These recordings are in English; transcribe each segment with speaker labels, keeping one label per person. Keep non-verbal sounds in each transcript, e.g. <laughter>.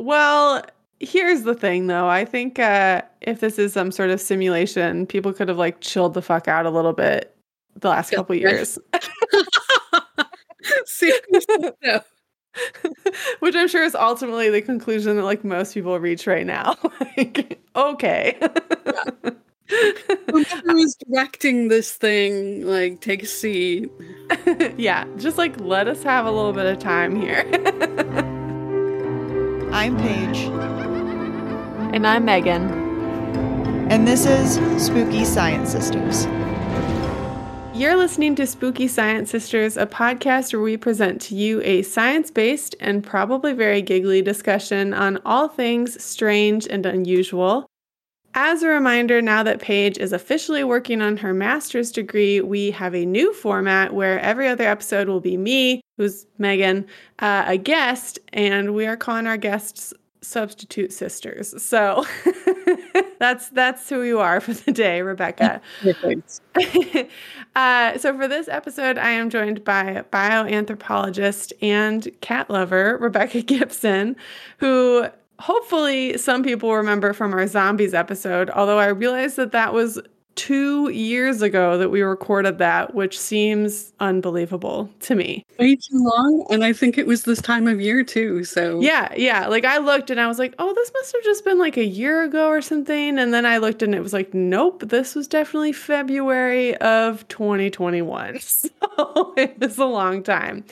Speaker 1: well, here's the thing though. I think uh, if this is some sort of simulation, people could have like chilled the fuck out a little bit the last couple years. <laughs>
Speaker 2: Seriously, no. <laughs>
Speaker 1: Which I'm sure is ultimately the conclusion that like most people reach right now. <laughs> like, okay.
Speaker 2: yeah. Whoever was directing this thing, like, take a seat.
Speaker 1: yeah, just like let us have a little bit of time here.
Speaker 3: I'm Paige.
Speaker 4: And I'm Megan.
Speaker 3: And this is Spooky Science Sisters.
Speaker 1: You're listening to Spooky Science Sisters, a podcast where we present to you a science based and probably very giggly discussion on all things strange and unusual. As a reminder, now that Paige is officially working on her master's degree, we have a new format where every other episode will be me, who's Megan, uh, a guest, and we are calling our guests substitute sisters. So <laughs> that's that's who you are for the day, Rebecca. <laughs> Uh, so for this episode, I am joined by bioanthropologist and cat lover Rebecca Gibson, who hopefully some people remember from our zombies episode. Although I realized that that was two years ago that we recorded that, which seems unbelievable to me.
Speaker 2: Way too long. And I think it was this time of year too. So,
Speaker 1: yeah, yeah. Like I looked and I was like, oh, this must have just been like a year ago or something. And then I looked and it was like, nope, this was definitely February of 2021. <laughs> So it was a long time.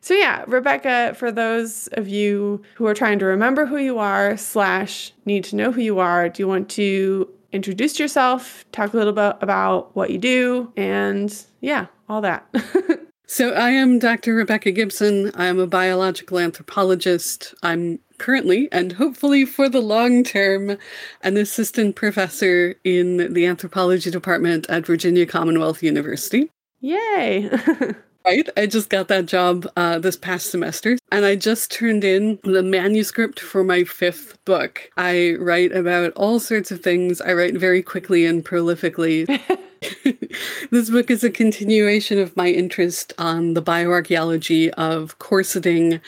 Speaker 1: So yeah, Rebecca, for those of you who are trying to remember who you are slash need to know who you are, do you want to introduce yourself, talk a little bit about what you do, and yeah, all that. <laughs>
Speaker 2: so, I am Dr. Rebecca Gibson. I am a biological anthropologist. I'm currently, and hopefully for the long term, an assistant professor in the anthropology department at Virginia Commonwealth University.
Speaker 1: Yay! <laughs>
Speaker 2: right. I just got that job uh, this past semester, and I just turned in the manuscript for my fifth book. I write about all sorts of things. I write very quickly and prolifically. <laughs> <laughs> this book is a continuation of my interest on the bioarchaeology of corseting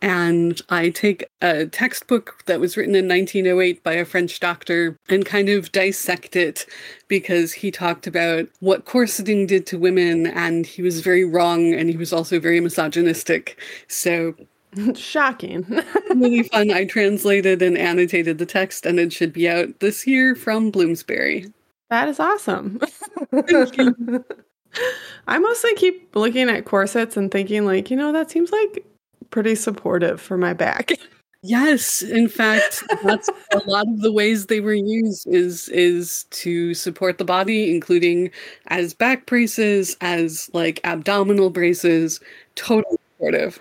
Speaker 2: and I take a textbook that was written in 1908 by a French doctor and kind of dissect it because he talked about what corseting did to women and he was very wrong and he was also very misogynistic. So <laughs>
Speaker 1: Shocking. <laughs>
Speaker 2: really fun. I translated and annotated the text and it should be out this year from Bloomsbury.
Speaker 1: That is awesome. <laughs> I mostly keep looking at corsets and thinking like, you know, that seems like pretty supportive for my back. <laughs>
Speaker 2: Yes, in fact, that's <laughs> a lot of the ways they were used is is to support the body, including as back braces, as like abdominal braces. Totally supportive.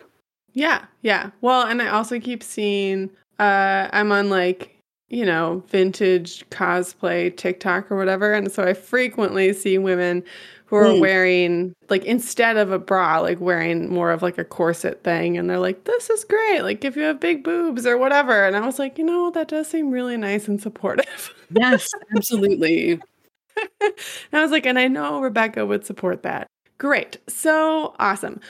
Speaker 1: Yeah, yeah. Well, and I also keep seeing uh I'm on like you know, vintage cosplay TikTok or whatever. And so I frequently see women who are mm. wearing like instead of a bra, like wearing more of like a corset thing. And they're like, this is great. Like if you have big boobs or whatever. And I was like, you know, that does seem really nice and supportive.
Speaker 2: Yes, <laughs> absolutely.
Speaker 1: I was like, and I know Rebecca would support that. Great. So awesome.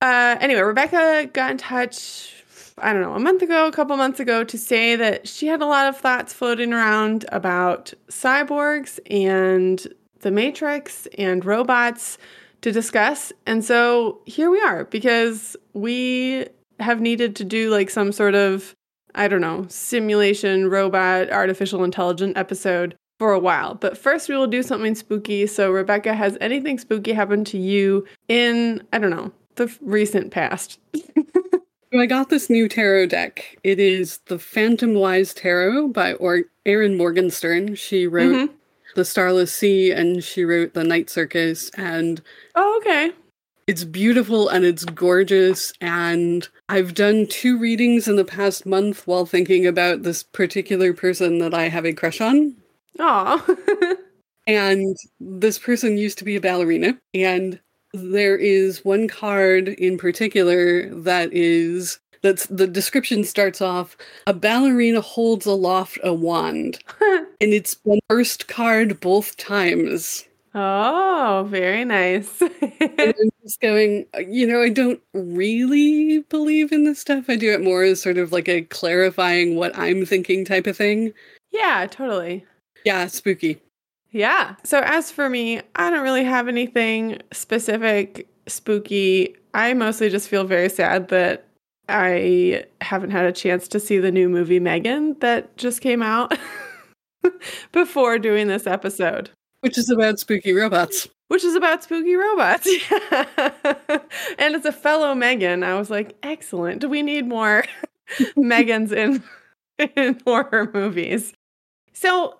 Speaker 1: Uh, anyway, Rebecca got in touch I don't know, a month ago, a couple months ago, to say that she had a lot of thoughts floating around about cyborgs and the Matrix and robots to discuss. And so here we are because we have needed to do like some sort of, I don't know, simulation, robot, artificial intelligent episode for a while. But first, we will do something spooky. So, Rebecca, has anything spooky happened to you in, I don't know, the recent past? <laughs>
Speaker 2: I got this new tarot deck. It is the Phantomwise Tarot by or- Erin Morgenstern. She wrote mm-hmm. The Starless Sea and she wrote The Night Circus. And
Speaker 1: oh, okay.
Speaker 2: It's beautiful and it's gorgeous. And I've done two readings in the past month while thinking about this particular person that I have a crush on.
Speaker 1: Aw. <laughs>
Speaker 2: and this person used to be a ballerina. And there is one card in particular that is that's the description starts off a ballerina holds aloft a wand <laughs> and it's the first card both times
Speaker 1: oh very nice <laughs> I'm
Speaker 2: just going, you know, I don't really believe in this stuff. I do it more as sort of like a clarifying what I'm thinking type of thing.
Speaker 1: Yeah, totally.
Speaker 2: Yeah, spooky.
Speaker 1: Yeah. So as for me, I don't really have anything specific spooky. I mostly just feel very sad that I haven't had a chance to see the new movie Megan that just came out <laughs> <laughs> before doing this episode.
Speaker 2: Which is about spooky robots.
Speaker 1: Which is about spooky robots. <laughs> and it's a fellow Megan. I was like, excellent. Do we need more <laughs> Megans in, in horror movies? So,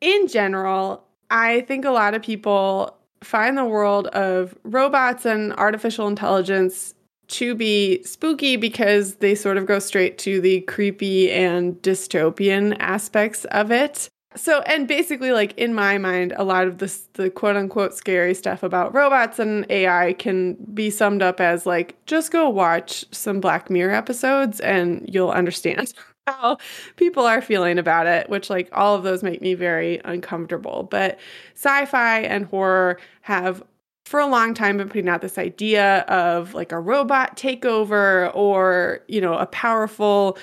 Speaker 1: in general, I think a lot of people find the world of robots and artificial intelligence to be spooky because they sort of go straight to the creepy and dystopian aspects of it. So, and basically, like in my mind, a lot of this, the quote unquote scary stuff about robots and AI can be summed up as like, just go watch some Black Mirror episodes and you'll understand <laughs> how people are feeling about it, which, like, all of those make me very uncomfortable. But sci fi and horror have for a long time been putting out this idea of like a robot takeover or, you know, a powerful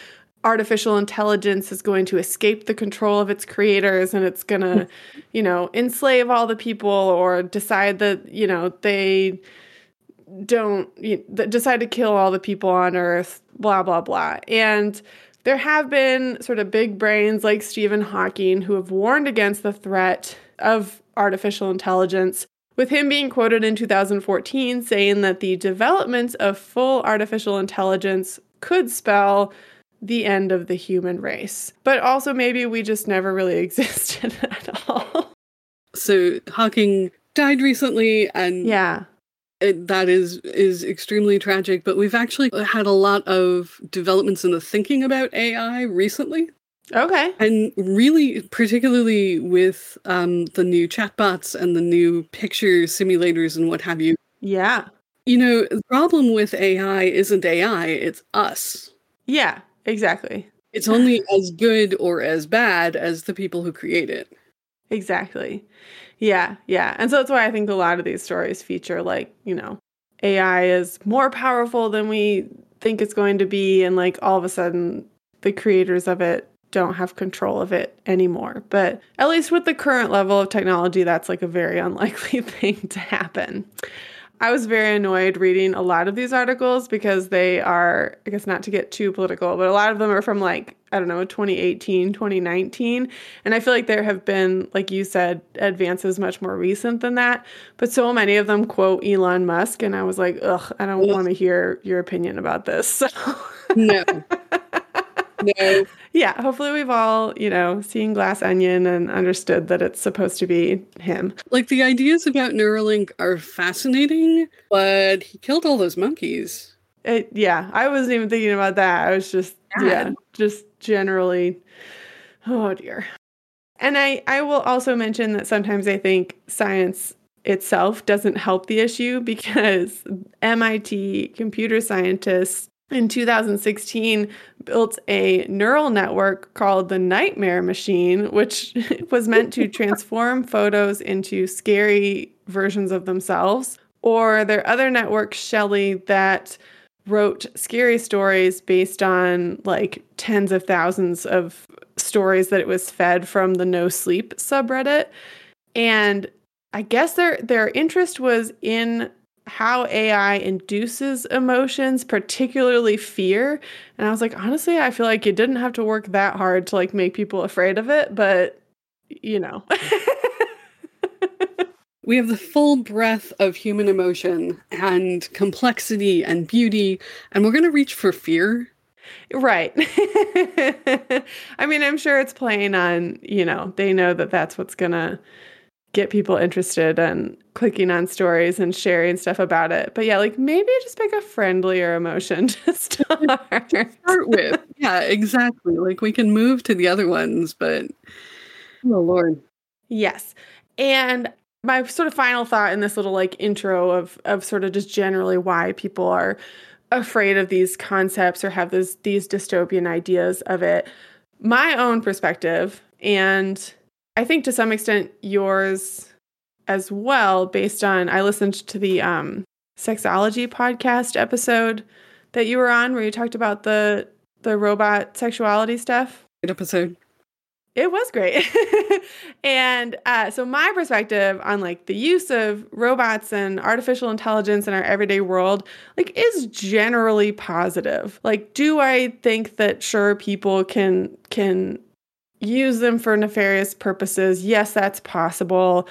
Speaker 1: artificial intelligence is going to escape the control of its creators and it's going <laughs> to, you know, enslave all the people or decide that, you know, they don't you know, decide to kill all the people on earth, blah, blah, blah. And there have been sort of big brains like Stephen Hawking who have warned against the threat of artificial intelligence with him being quoted in 2014 saying that the development of full artificial intelligence could spell the end of the human race. But also, maybe we just never really <laughs> existed at all.
Speaker 2: So, Hawking died recently, and
Speaker 1: yeah.
Speaker 2: It, that is is extremely tragic but we've actually had a lot of developments in the thinking about ai recently
Speaker 1: Okay.
Speaker 2: And really, particularly with um, the new chatbots and the new picture simulators and what have you.
Speaker 1: Yeah.
Speaker 2: You know, the problem with AI isn't AI, it's us.
Speaker 1: Yeah, exactly.
Speaker 2: It's only as good or as bad as the people who create it.
Speaker 1: Exactly. Yeah, yeah. And so that's why I think a lot of these stories feature, like, you know, AI is more powerful than we think it's going to be. And, like, all of a sudden, the creators of it don't have control of it anymore. But at least with the current level of technology, that's like a very <laughs> unlikely thing to happen. I was very annoyed reading a lot of these articles because they are, I guess not to get too political, but a lot of them are from like, I don't know, 2018, 2019. And I feel like there have been, like you said, advances much more recent than that. But so many of them quote Elon Musk. And I was like, ugh, I don't want to hear your opinion about this. <laughs>
Speaker 2: So. no. No.
Speaker 1: Yeah, hopefully we've all, you know, seen Glass Onion and understood that it's supposed to be him.
Speaker 2: Like the ideas about Neuralink are fascinating, but he killed all those monkeys.
Speaker 1: It, yeah, I wasn't even thinking about that. I was just, yeah, just generally, oh dear. And I, I will also mention that sometimes I think science itself doesn't help the issue <laughs> because MIT computer scientists in 2016 built a neural network called the Nightmare Machine, which <laughs> was meant to transform photos into scary versions of themselves. Or their other network, Shelley, that wrote scary stories based on like tens of thousands of stories that it was fed from the No Sleep subreddit. And I guess their their interest was in how AI induces emotions, particularly fear. And I was like, honestly, I feel like you didn't have to work that hard to like make people afraid of it, but you know. <laughs>
Speaker 2: we have the full breadth of human emotion and complexity and beauty, and we're going to reach for fear.
Speaker 1: Right. <laughs> I mean, I'm sure it's playing on, you know, they know that that's what's going to get people interested and clicking on stories and sharing stuff about it. But yeah, like maybe just pick a friendlier emotion <laughs> to start.
Speaker 2: to start with. Yeah, exactly. Like we can move to the other ones, but oh lord.
Speaker 1: Yes. And my sort of final thought in this little like intro of of sort of just generally why people are afraid of these concepts or have this these dystopian ideas of it. My own perspective and I think to some extent yours as well, based on I listened to the um sexology podcast episode that you were on where you talked about the the robot sexuality stuff.
Speaker 2: Good episode.
Speaker 1: It was great. <laughs> and uh, so my perspective on like the use of robots and artificial intelligence in our everyday world like is generally positive. Like do I think that sure people can can use them for nefarious purposes? Yes, that's possible.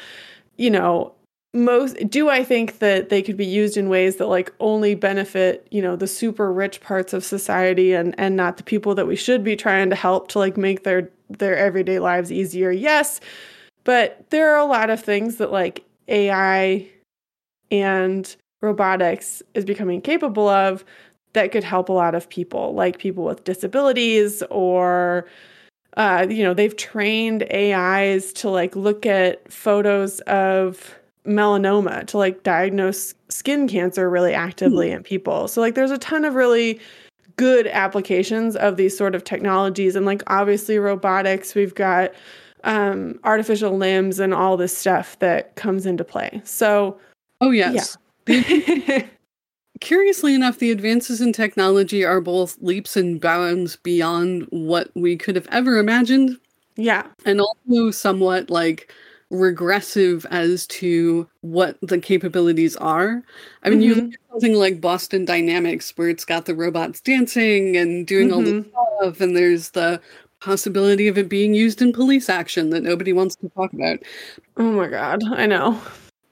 Speaker 1: You know, most do I think that they could be used in ways that like only benefit, you know, the super rich parts of society and and not the people that we should be trying to help to like make their their everyday lives easier? Yes. But there are a lot of things that like AI and robotics is becoming capable of that could help a lot of people, like people with disabilities or uh, you know, they've trained AIs to like look at photos of melanoma to like diagnose skin cancer really actively in people. So like there's a ton of really good applications of these sort of technologies and like obviously robotics we've got um artificial limbs and all this stuff that comes into play. So
Speaker 2: Oh yes.
Speaker 1: yeah. <laughs>
Speaker 2: Curiously enough, the advances in technology are both leaps and bounds beyond what we could have ever imagined,
Speaker 1: yeah.
Speaker 2: and also somewhat like regressive as to what the capabilities are. I mean, you mm-hmm. look at something like Boston Dynamics, where it's got the robots dancing and doing all this mm-hmm. stuff, and there's the possibility of it being used in police action that nobody wants to talk about.
Speaker 1: Oh my god, I know.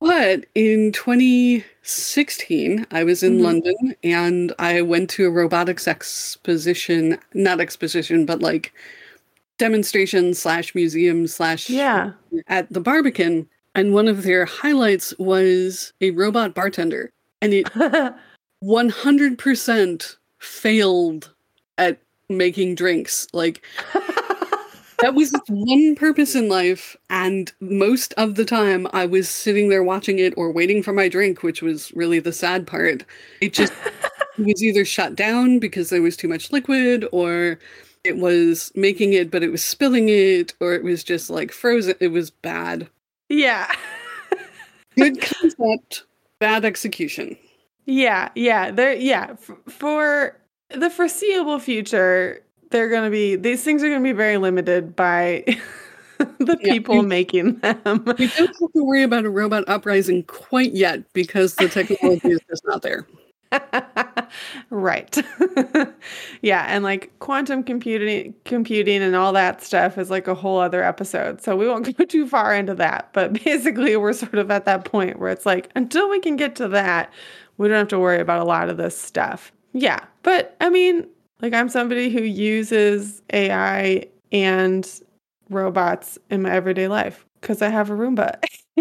Speaker 2: But in 2016, I was in
Speaker 1: Mhm.
Speaker 2: London and I went to a robotics exposition, not exposition, but like demonstration slash museum slash
Speaker 1: Yeah.
Speaker 2: at the Barbican. And one of their highlights was a robot bartender. And it <laughs> 100% failed at making drinks. Like, that was one purpose in life and most of the time i was sitting there watching it or waiting for my drink which was really the sad part it just <laughs> it was either shut down because there was too much liquid or it was making it but it was spilling it or it was just like frozen it was bad
Speaker 1: yeah. <laughs>
Speaker 2: good concept bad execution
Speaker 1: Yeah, yeah, there. Yeah, for the foreseeable future, they're going to be these things are going to be very limited by <laughs> the
Speaker 2: Yeah,
Speaker 1: people
Speaker 2: you-
Speaker 1: making them.
Speaker 2: we don't have to worry about a robot uprising quite yet because the technology is just not there <laughs>
Speaker 1: right. <laughs> yeah, and like quantum computing, computing, and all that stuff is like a whole other episode. So we won't go too far into that. But basically, we're sort of at that point where it's like until we can get to that, we don't have to worry about a lot of this stuff. Yeah, but I mean, like I'm somebody who uses AI and robots in my everyday life because I have a Roomba. <laughs>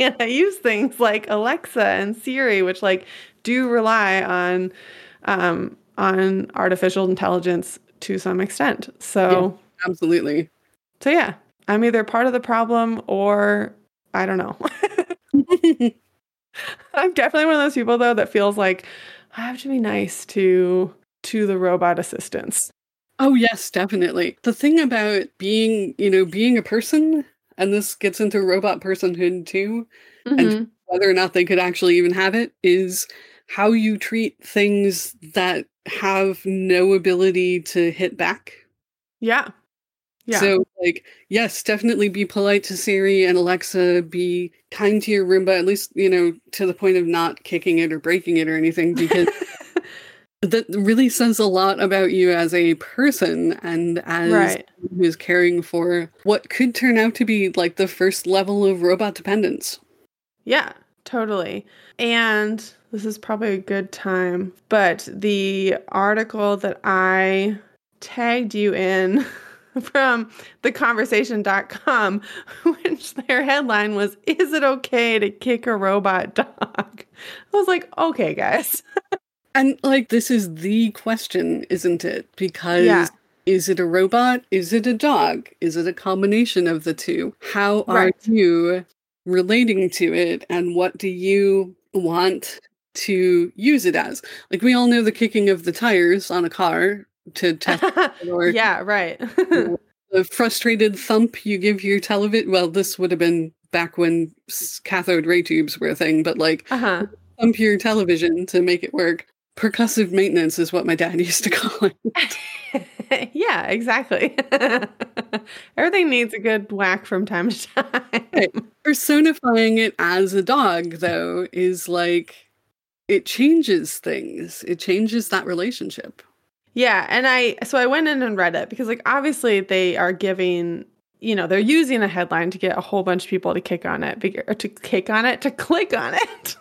Speaker 1: and I use things like Alexa and Siri, which like do rely on um on artificial intelligence to some extent. So
Speaker 2: absolutely
Speaker 1: so yeah, I'm either part of the problem or I don't know. <laughs> <laughs> I'm definitely one of those people though that feels like I have to be nice to to the robot assistants.
Speaker 2: Oh yes, definitely. The thing about being, you know, being a person, and this gets into robot personhood too,
Speaker 1: Mhm.
Speaker 2: whether or not they could actually even have it, is how you treat things that have no ability to hit back.
Speaker 1: Yeah. Yeah.
Speaker 2: So, like, yes, definitely be polite to Siri and Alexa, be kind to your Roomba, at least, you know, to the point of not kicking it or breaking it or anything, because <laughs> that really says a lot about you as a person and as
Speaker 1: Right.
Speaker 2: who's caring for what could turn out to be like the first level of robot dependence.
Speaker 1: Yeah, totally. And this is probably a good time, but the article that I tagged you in <laughs> from theconversation.com, <laughs> which their headline was, Is it okay to kick a robot dog? I was like, okay, guys. <laughs>
Speaker 2: And like, this is the question, isn't it? Because
Speaker 1: Yeah.
Speaker 2: is it a robot? Is it a dog? Is it a combination of the two? How are
Speaker 1: Right.
Speaker 2: you relating to it? And what do you want to use it as? Like, we all know the kicking of the tires on a car to test <laughs> or
Speaker 1: yeah, right. <laughs>
Speaker 2: the frustrated thump you give your television. Well, this would have been back when cathode ray tubes were a thing, but like
Speaker 1: uh huh.
Speaker 2: thump your television to make it work. Percussive maintenance is what my dad <laughs> used to call it. <laughs>
Speaker 1: yeah, exactly. <laughs> Everything needs a good whack from time to time.
Speaker 2: Right. Personifying it as a dog, though, is like it changes things. It changes that relationship.
Speaker 1: Yeah, and I so I went in and read it because like obviously they are giving you know they're using a headline to get a whole bunch of people to kick on it to kick on it to click on it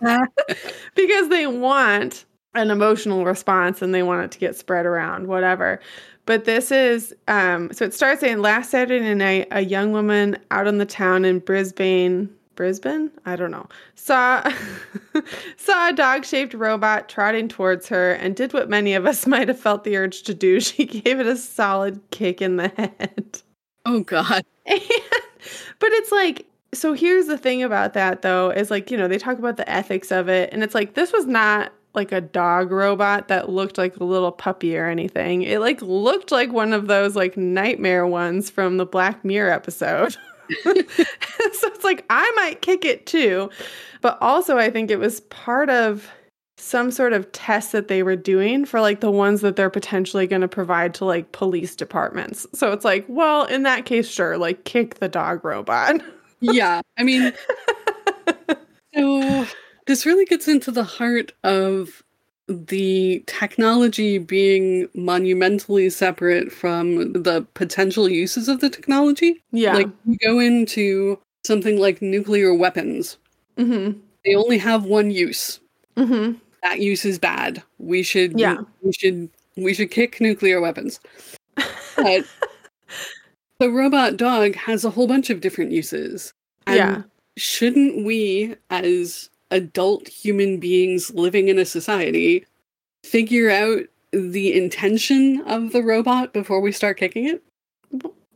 Speaker 1: because they want an emotional response and they want it to get spread around whatever but this is um so it starts saying last saturday night a young woman out on the town in brisbane Brisbane? I don't know. Saw <laughs> saw a dog-shaped robot trotting towards her and did what many of us <laughs> might have felt the urge to do. <laughs> She gave it a solid kick in the head.
Speaker 2: Oh god.
Speaker 1: And, but it's like so here's the thing about that though is like, you know, they talk about the ethics of it and it's like this was not like a dog robot that looked like a little puppy or anything. It like looked like one of those like nightmare ones from the Black Mirror episode. <laughs> so it's like I might kick it too. But also I think it was part of some sort of test that they were doing for like the ones that they're potentially going to provide to like police departments. So it's like, well, in that case, sure, like kick the dog robot.
Speaker 2: yeah. I mean, <laughs> so this really gets into the heart of the technology being monumentally separate from the potential uses of the technology.
Speaker 1: Yeah.
Speaker 2: Like you go into something like nuclear weapons.
Speaker 1: Mm-hmm.
Speaker 2: They only have one use.
Speaker 1: Mm-hmm.
Speaker 2: That use is bad. We should
Speaker 1: Yeah.
Speaker 2: we should we should kick nuclear weapons. But <laughs> the robot dog has a whole bunch of different uses. And
Speaker 1: Yeah.
Speaker 2: shouldn't we as adult human beings living in a society figure out the intention of the robot before we start kicking it?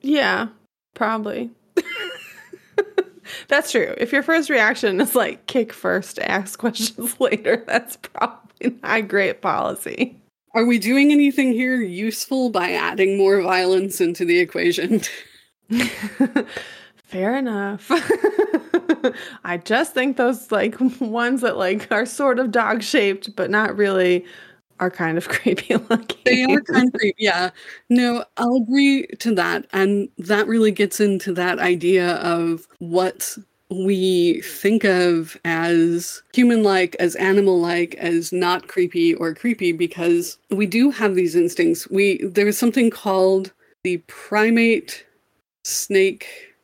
Speaker 1: Yeah, probably. <laughs> that's true. If your first reaction is like kick first, ask questions <laughs> later, that's probably not a great policy.
Speaker 2: Are we doing anything here useful by adding more violence into the equation? <laughs>
Speaker 1: Fair enough. <laughs> I just think those like <laughs> ones that like are sort of dog shaped but not really are kind of <laughs> creepy looking.
Speaker 2: they are kind of creepy. Yeah. No, I'll agree to that. And that really gets into that idea of what we think of as human like, as animal like, as not creepy or creepy, because we do have these instincts. We there's something called the primate snake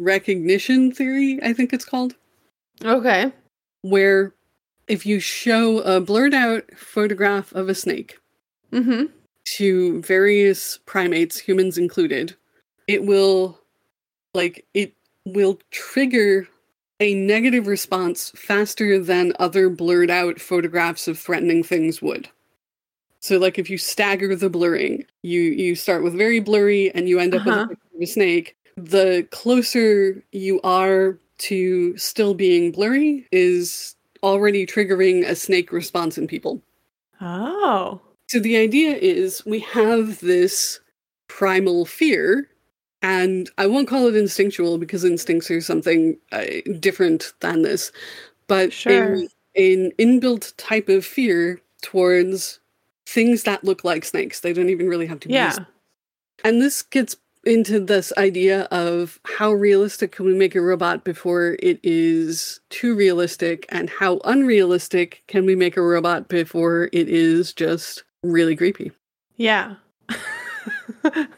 Speaker 2: recognition theory, I think it's called
Speaker 1: Okay.
Speaker 2: where if you show a blurred out photograph of a snake
Speaker 1: Mm-hmm.
Speaker 2: to various primates, humans included, it will like it will trigger a negative response faster than other blurred out photographs of threatening things would. So like if you stagger the blurring, you you start with very blurry and you end up
Speaker 1: Uh-huh.
Speaker 2: with a picture of a snake. The closer you are to still being blurry is already triggering a snake response in people.
Speaker 1: Oh.
Speaker 2: So the idea is we have this primal fear, and I won't call it instinctual because instincts are something uh, different than this, but
Speaker 1: Sure.
Speaker 2: a- an inbuilt type of fear towards things that look like snakes. They don't even really have to be.
Speaker 1: Yeah.
Speaker 2: And this gets into this idea of how realistic can we make a robot before it is too realistic, and how unrealistic can we make a robot before it is just really creepy.
Speaker 1: Yeah. <laughs> but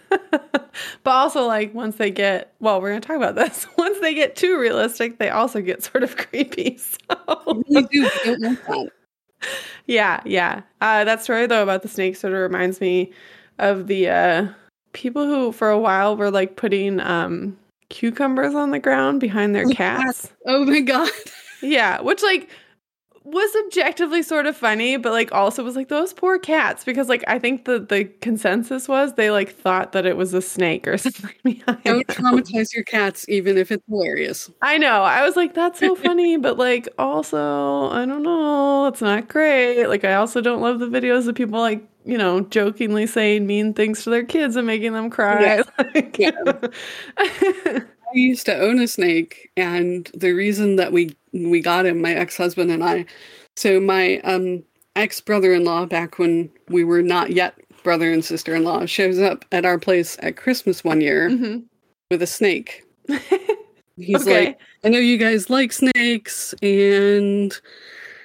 Speaker 1: also like once they get well, we're gonna talk about this. <laughs> Once they get too realistic, they also get sort of <laughs> creepy. So
Speaker 2: We do. We don't want that.
Speaker 1: Yeah, yeah. Uh, that story though about the snake sort of reminds me of the uh, people who, for a while, were like putting um, cucumbers on the ground behind their cats.
Speaker 2: Oh my god.
Speaker 1: Yeah, which like was objectively sort of funny, but like also was like those poor cats because like I think the the consensus was they like thought that it was a snake or <laughs> something behind.
Speaker 2: Don't <laughs> traumatize your cats, even if it's hilarious.
Speaker 1: I know. I was like, that's so <laughs> funny, but like also, I don't know, it's not great. Like I also don't love the videos of people like, you know, jokingly saying mean things to their kids and making them cry. <laughs> Like- <laughs>
Speaker 2: I used to own a snake, and the reason that we we got him, my ex husband and I, So my um ex brother in law, back when we were not yet brother and sister in law, shows up at our place at Christmas one year
Speaker 1: hmm
Speaker 2: with a snake. <laughs> He's
Speaker 1: okay.
Speaker 2: like, I know you guys like snakes, and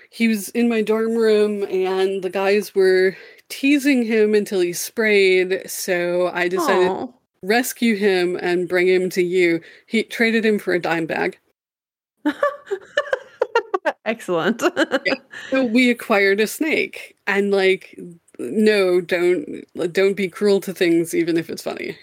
Speaker 2: he was in my dorm room, and the guys were teasing him until he sprayed. So I decided
Speaker 1: Aw.
Speaker 2: to rescue him and bring him to you. He traded him for a dime bag. <laughs>
Speaker 1: Excellent. <laughs>
Speaker 2: So we acquired a snake, and like, no, don't don't be cruel to things, even if it's funny.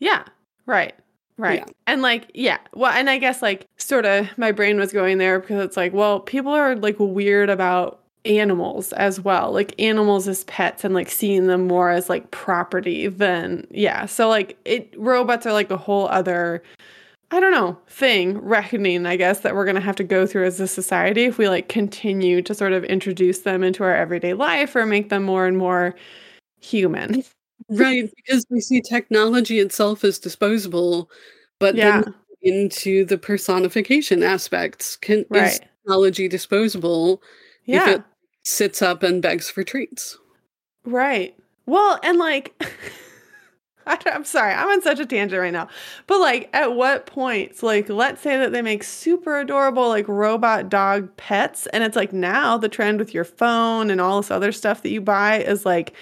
Speaker 1: Yeah. Right. Right.
Speaker 2: Yeah.
Speaker 1: And like, yeah. Well, and I guess like sort of my brain was going there because it's like, well, people are like weird about animals as well. Like animals as pets and like seeing them more as like property than yeah. So like it robots are like a whole other I don't know, thing, reckoning, I guess, that we're going to have to go through as a society if we like continue to sort of introduce them into our everyday life or make them more and more human. <laughs>
Speaker 2: Right, because we see technology itself as disposable, but
Speaker 1: Yeah.
Speaker 2: then into the personification aspects. Can is technology disposable if
Speaker 1: Yeah.
Speaker 2: It sits up and begs for treats?
Speaker 1: Right. Well, and like, <laughs> I I'm sorry, I'm on such a tangent right now. But like, at what points, like, let's say that they make super adorable, like, robot dog pets, and it's like now the trend with your phone and all this other stuff that you buy is like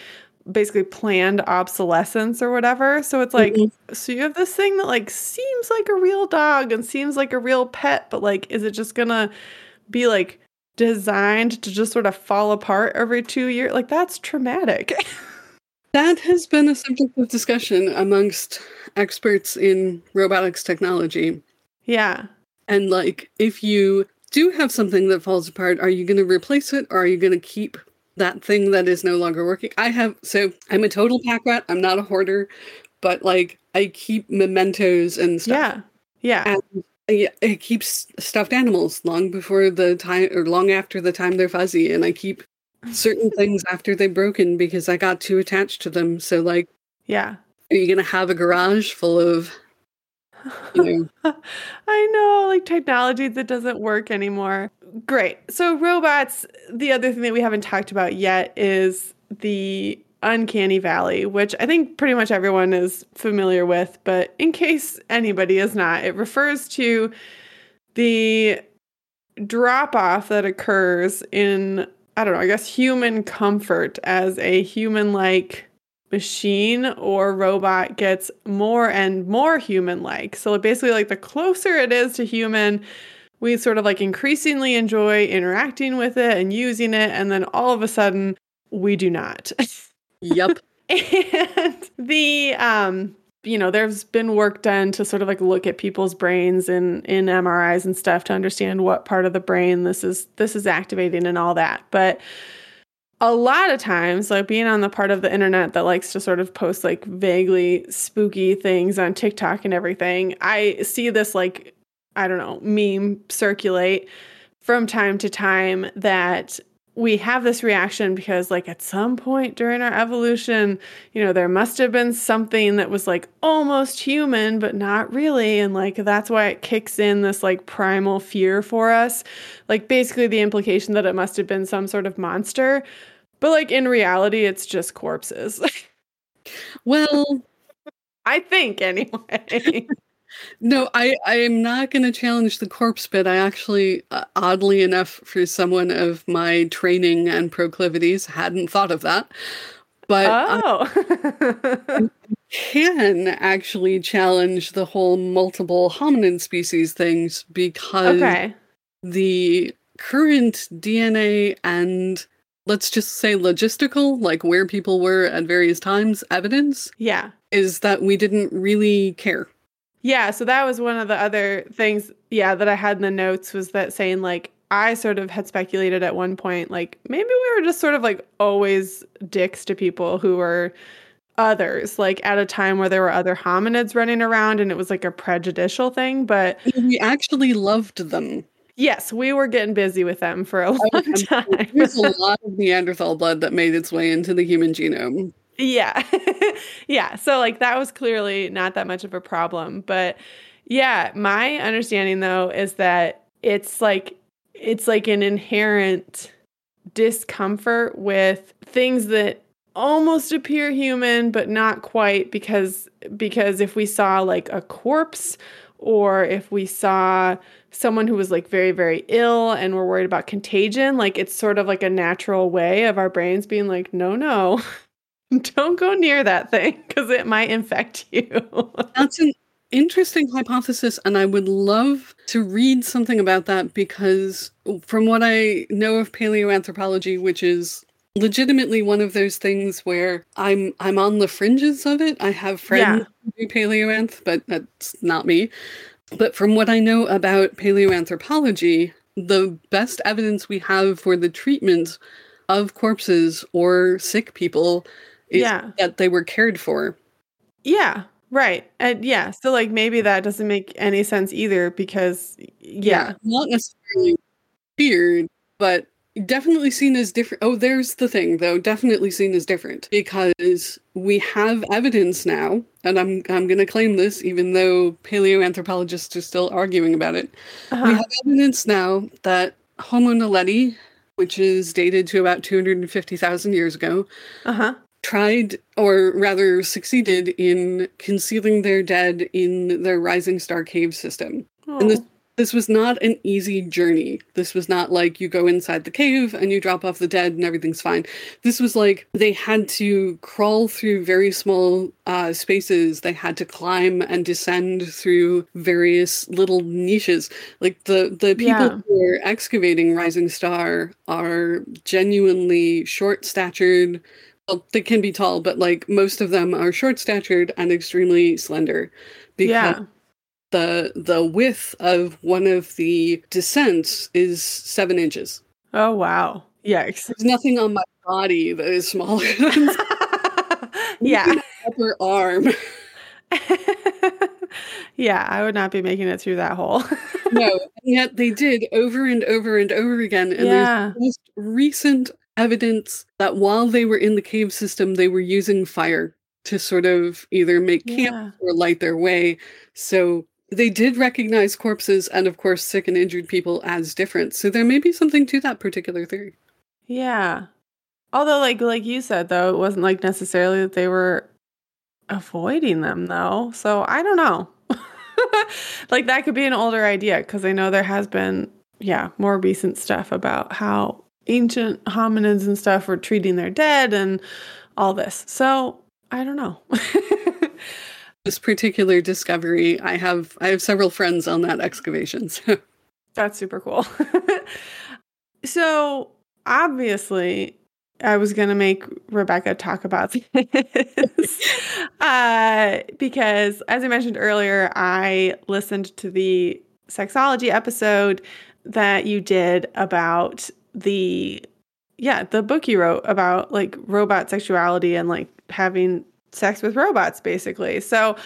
Speaker 1: basically planned obsolescence or whatever. So it's like,
Speaker 2: Mhm.
Speaker 1: so you have this thing that like seems like a real dog and seems like a real pet, but like, is it just gonna be like designed to just sort of fall apart every two years? Like, that's traumatic. <laughs>
Speaker 2: That has been a subject of discussion amongst experts in robotics technology.
Speaker 1: yeah.
Speaker 2: And like, if you do have something that falls apart, are you going to replace it or are you going to keep that thing that is no longer working? I have, so I'm a total pack rat. I'm not a hoarder, but like, I keep mementos and stuff.
Speaker 1: Yeah. Yeah.
Speaker 2: And I, keeps stuffed animals long before the time or long after the time they're fuzzy. And I keep certain <laughs> things after they've broken because I got too attached to them. So, like,
Speaker 1: Yeah.
Speaker 2: are you going to have a garage full of, you know, <laughs>
Speaker 1: I know, like technology that doesn't work anymore. Great. So, robots, the other thing that we haven't talked about yet is the uncanny valley, which I think pretty much everyone is familiar with. But in case anybody is not, it refers to the drop off that occurs in, I don't know, I guess human comfort as a human like machine or robot gets more and more human like. So basically, like the closer it is to human, we sort of like increasingly enjoy interacting with it and using it. And then all of a sudden, we do not. <laughs>
Speaker 2: yep. <laughs>
Speaker 1: and the um you know there's been work done to sort of like look at people's brains in in MRIs and stuff to understand what part of the brain this is this is activating and all that but a lot of times like being on the part of the internet that likes to sort of post like vaguely spooky things on TikTok and everything I see this like I don't know meme circulate from time to time that we have this reaction because like at some point during our evolution you know there must have been something that was like almost human but not really. And like that's why it kicks in this like primal fear for us. Like basically the implication that it must have been some sort of monster. But like in reality it's just corpses. <laughs>
Speaker 2: Well,
Speaker 1: i think anyway <laughs>
Speaker 2: no, I, I am not going to challenge the corpse bit. I actually, uh, oddly enough, for someone of my training and proclivities, hadn't thought of that. But I
Speaker 1: oh
Speaker 2: can actually challenge the whole multiple hominin species things because
Speaker 1: okay
Speaker 2: the current DNA and let's just say logistical, like where people were at various times, evidence
Speaker 1: yeah
Speaker 2: is that we didn't really care.
Speaker 1: Yeah, so that was one of the other things, yeah, that I had in the notes was that saying like I sort of had speculated at one point like maybe we were just sort of like always dicks to people who were others, like at a time where there were other hominids running around and it was like a prejudicial thing, but
Speaker 2: We actually loved them.
Speaker 1: yes, we were getting busy with them for a long <laughs> time.
Speaker 2: There's a lot of Neanderthal blood that made its way into the human genome.
Speaker 1: Yeah. <laughs> yeah. So, like, that was clearly not that much of a problem. But yeah, my understanding, though, is that it's like it's like an inherent discomfort with things that almost appear human but not quite because because if we saw like a corpse or if we saw someone who was like very very ill and we're worried about contagion like it's sort of like a natural way of our brains being like no no <laughs> <laughs> don't go near that thing because it might infect you <laughs>
Speaker 2: That's an interesting hypothesis, and I would love to read something about that because, from what I know of paleoanthropology, which is legitimately one of those things where I'm I'm on the fringes of it. I have friends who do paleoanth, but that's not me. But from what I know about paleoanthropology, the best evidence we have for the treatment of corpses or sick people
Speaker 1: Yeah.
Speaker 2: that they were cared for.
Speaker 1: Yeah, right. And yeah, so like maybe that doesn't make any sense either because yeah.
Speaker 2: not necessarily feared, but definitely seen as different. Oh, there's the thing, though. Definitely seen as different because we have evidence now, and I'm I'm going to claim this, even though paleoanthropologists are still arguing about it. We
Speaker 1: Uh-huh.
Speaker 2: have evidence now that Homo naledi, which is dated to about 250,000 years ago,
Speaker 1: Uh-huh.
Speaker 2: Tried, or rather succeeded, in concealing their dead in their rising star cave system. And this
Speaker 1: Oh.
Speaker 2: this was not an easy journey. This was not like you go inside the cave and you drop off the dead and everything's fine. This was like they had to crawl through very small uh, spaces. They had to climb and descend through various little niches. Like the the people
Speaker 1: Yeah.
Speaker 2: who are excavating Rising Star are genuinely short statured. Well, they can be tall, but like most of them are short statured and extremely slender. Because
Speaker 1: yeah.
Speaker 2: the the width of one of the descents is seven inches.
Speaker 1: Oh wow. Yikes.
Speaker 2: There's nothing on my body that is smaller <laughs> than <laughs>
Speaker 1: yeah.
Speaker 2: upper arm. <laughs>
Speaker 1: yeah, I would not be making it through that hole.
Speaker 2: No, and yet they did over and over and over again. And
Speaker 1: Yeah.
Speaker 2: there's most recent evidence that while they were in the cave system, they were using fire to sort of either make camp
Speaker 1: Yeah.
Speaker 2: or light their way. So they did recognize corpses and, of course, sick and injured people as different. So there may be something to that particular theory.
Speaker 1: Yeah. Although like like you said though, it wasn't like necessarily that they were avoiding them though. So I don't know. <laughs> like that could be an older idea because I know there has been yeah, more recent stuff about how ancient hominids and stuff were treating their dead and all this. So I don't know. <laughs>
Speaker 2: This particular discovery, I have I have several friends on that excavation. So
Speaker 1: That's super cool. <laughs> so, obviously, I was going to make Rebecca talk about <laughs> this uh, because, as I mentioned earlier, I listened to the sexology episode that you did about the, yeah, the book you wrote about like robot sexuality and like having sex with robots, basically. So,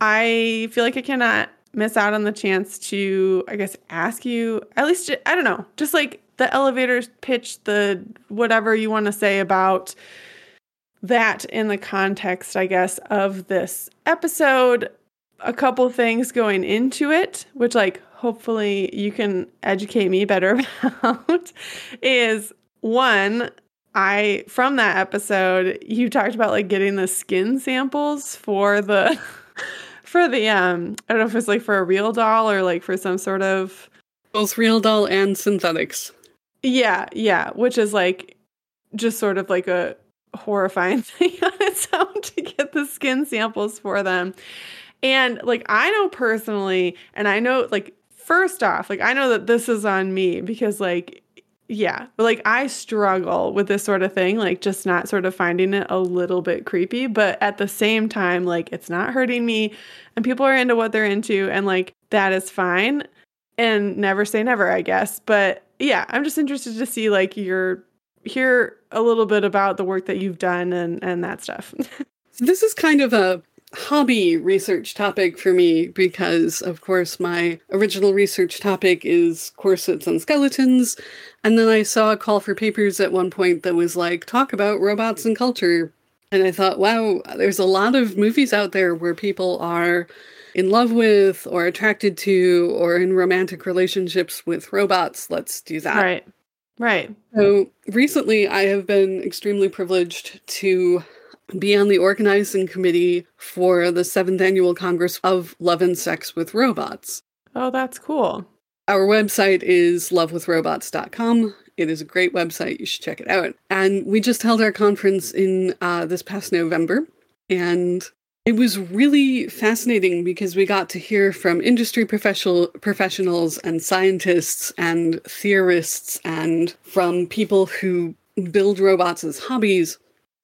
Speaker 1: I feel like I cannot miss out on the chance to, I guess, ask you at least, I don't know, just like the elevator pitch, the whatever you want to say about that in the context, I guess, of this episode. A couple things going into it, which, like, hopefully you can educate me better <laughs> about, is one, I from that episode, you talked about like getting the skin samples for the <laughs> for the um I don't know if it's like for a RealDoll or like for some sort of
Speaker 2: both RealDoll and Sinthetics.
Speaker 1: yeah, yeah, which is like just sort of like a horrifying <laughs> thing on its own to get the skin samples for them. And like I know personally, and I know like first off, like I know that this is on me because like yeah, but like I struggle with this sort of thing, like just not sort of finding it a little bit creepy, but at the same time, like it's not hurting me and people are into what they're into and like that is fine and never say never, I guess. But yeah, I'm just interested to see like your hear a little bit about the work that you've done and and that stuff. <laughs>
Speaker 2: This is kind of a hobby research topic for me because, of course, my original research topic is corsets and skeletons. And then I saw a call for papers at one point that was like, talk about robots and culture. And I thought, wow, there's a lot of movies out there where people are in love with or attracted to or in romantic relationships with robots. Let's do that.
Speaker 1: Right. Right.
Speaker 2: So recently, I have been extremely privileged to be on the organizing committee for the seventh annual Congress of Love and Sex with Robots.
Speaker 1: Oh, that's cool.
Speaker 2: Our website is lovewithrobots.com. It is a great website. You should check it out. And we just held our conference in uh, this past November. And it was really fascinating because we got to hear from industry professional professionals and scientists and theorists and from people who build robots as hobbies.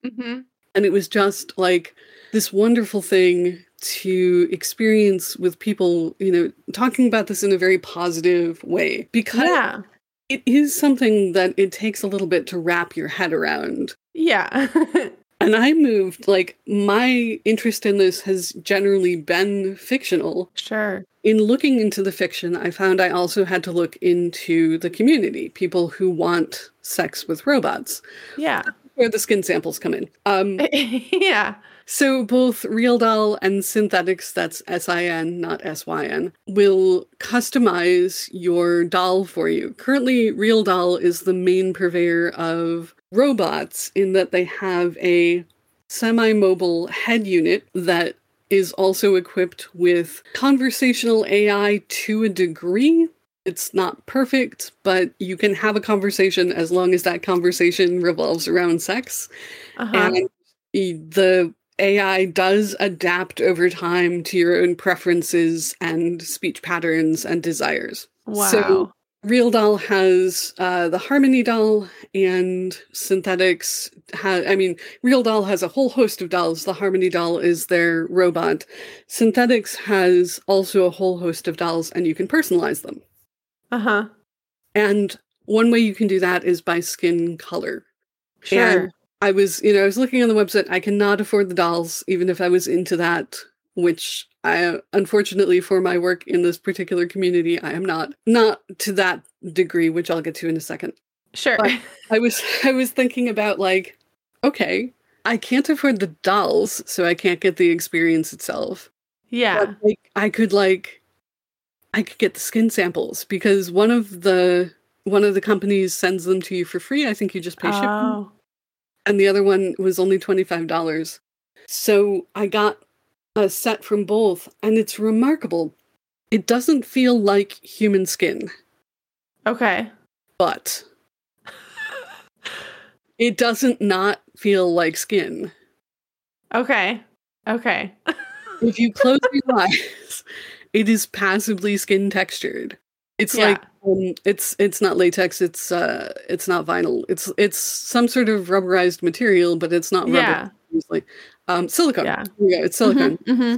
Speaker 1: Mm-hmm.
Speaker 2: And it was just like this wonderful thing to experience with people, you know, talking about this in a very positive way because
Speaker 1: Yeah.
Speaker 2: it is something that it takes a little bit to wrap your head around.
Speaker 1: Yeah. <laughs>
Speaker 2: And I moved, like, my interest in this has generally been fictional.
Speaker 1: sure.
Speaker 2: In looking into the fiction, I found I also had to look into the community, people who want sex with robots,
Speaker 1: Yeah.
Speaker 2: Where the skin samples come in. Um, <laughs>
Speaker 1: yeah.
Speaker 2: so both RealDoll and Sinthetics, that's S I N, not S Y N, will customize your doll for you. Currently, RealDoll is the main purveyor of robots in that they have a semi mobile head unit that is also equipped with conversational AI to a degree. It's not perfect, but you can have a conversation as long as that conversation revolves around sex.
Speaker 1: Uh-huh.
Speaker 2: And the AI does adapt over time to your own preferences and speech patterns and desires.
Speaker 1: wow.
Speaker 2: So RealDoll has uh, the Harmony doll, and Sinthetics ha I mean, RealDoll has a whole host of dolls. The Harmony doll is their robot. Sinthetics has also a whole host of dolls, and you can personalize them.
Speaker 1: Uh-huh.
Speaker 2: And one way you can do that is by skin color.
Speaker 1: Sure.
Speaker 2: And I was, you know, I was looking on the website. I cannot afford the dolls, even if I was into that, which I, unfortunately, for my work in this particular community, I am not. Not to that degree, which I'll get to in a second.
Speaker 1: sure.
Speaker 2: but- <laughs> I was, I was thinking about like, okay, I can't afford the dolls, so I can't get the experience itself.
Speaker 1: yeah.
Speaker 2: But, like, I could like, I could get the skin samples because one of the one of the companies sends them to you for free. I think you just pay shipping
Speaker 1: Oh.
Speaker 2: and the other one was only $25. So I got a set from both, and it's remarkable. It doesn't feel like human skin,
Speaker 1: Okay.
Speaker 2: but it doesn't not feel like skin.
Speaker 1: Okay. Okay.
Speaker 2: If you close your <laughs> eyes, it is passively skin textured. It's
Speaker 1: Yeah.
Speaker 2: like um, it's it's not latex. It's uh it's not vinyl. It's it's some sort of rubberized material, but it's not rubber.
Speaker 1: Yeah.
Speaker 2: It's like um silicone.
Speaker 1: Yeah.
Speaker 2: yeah, it's silicone.
Speaker 1: hmm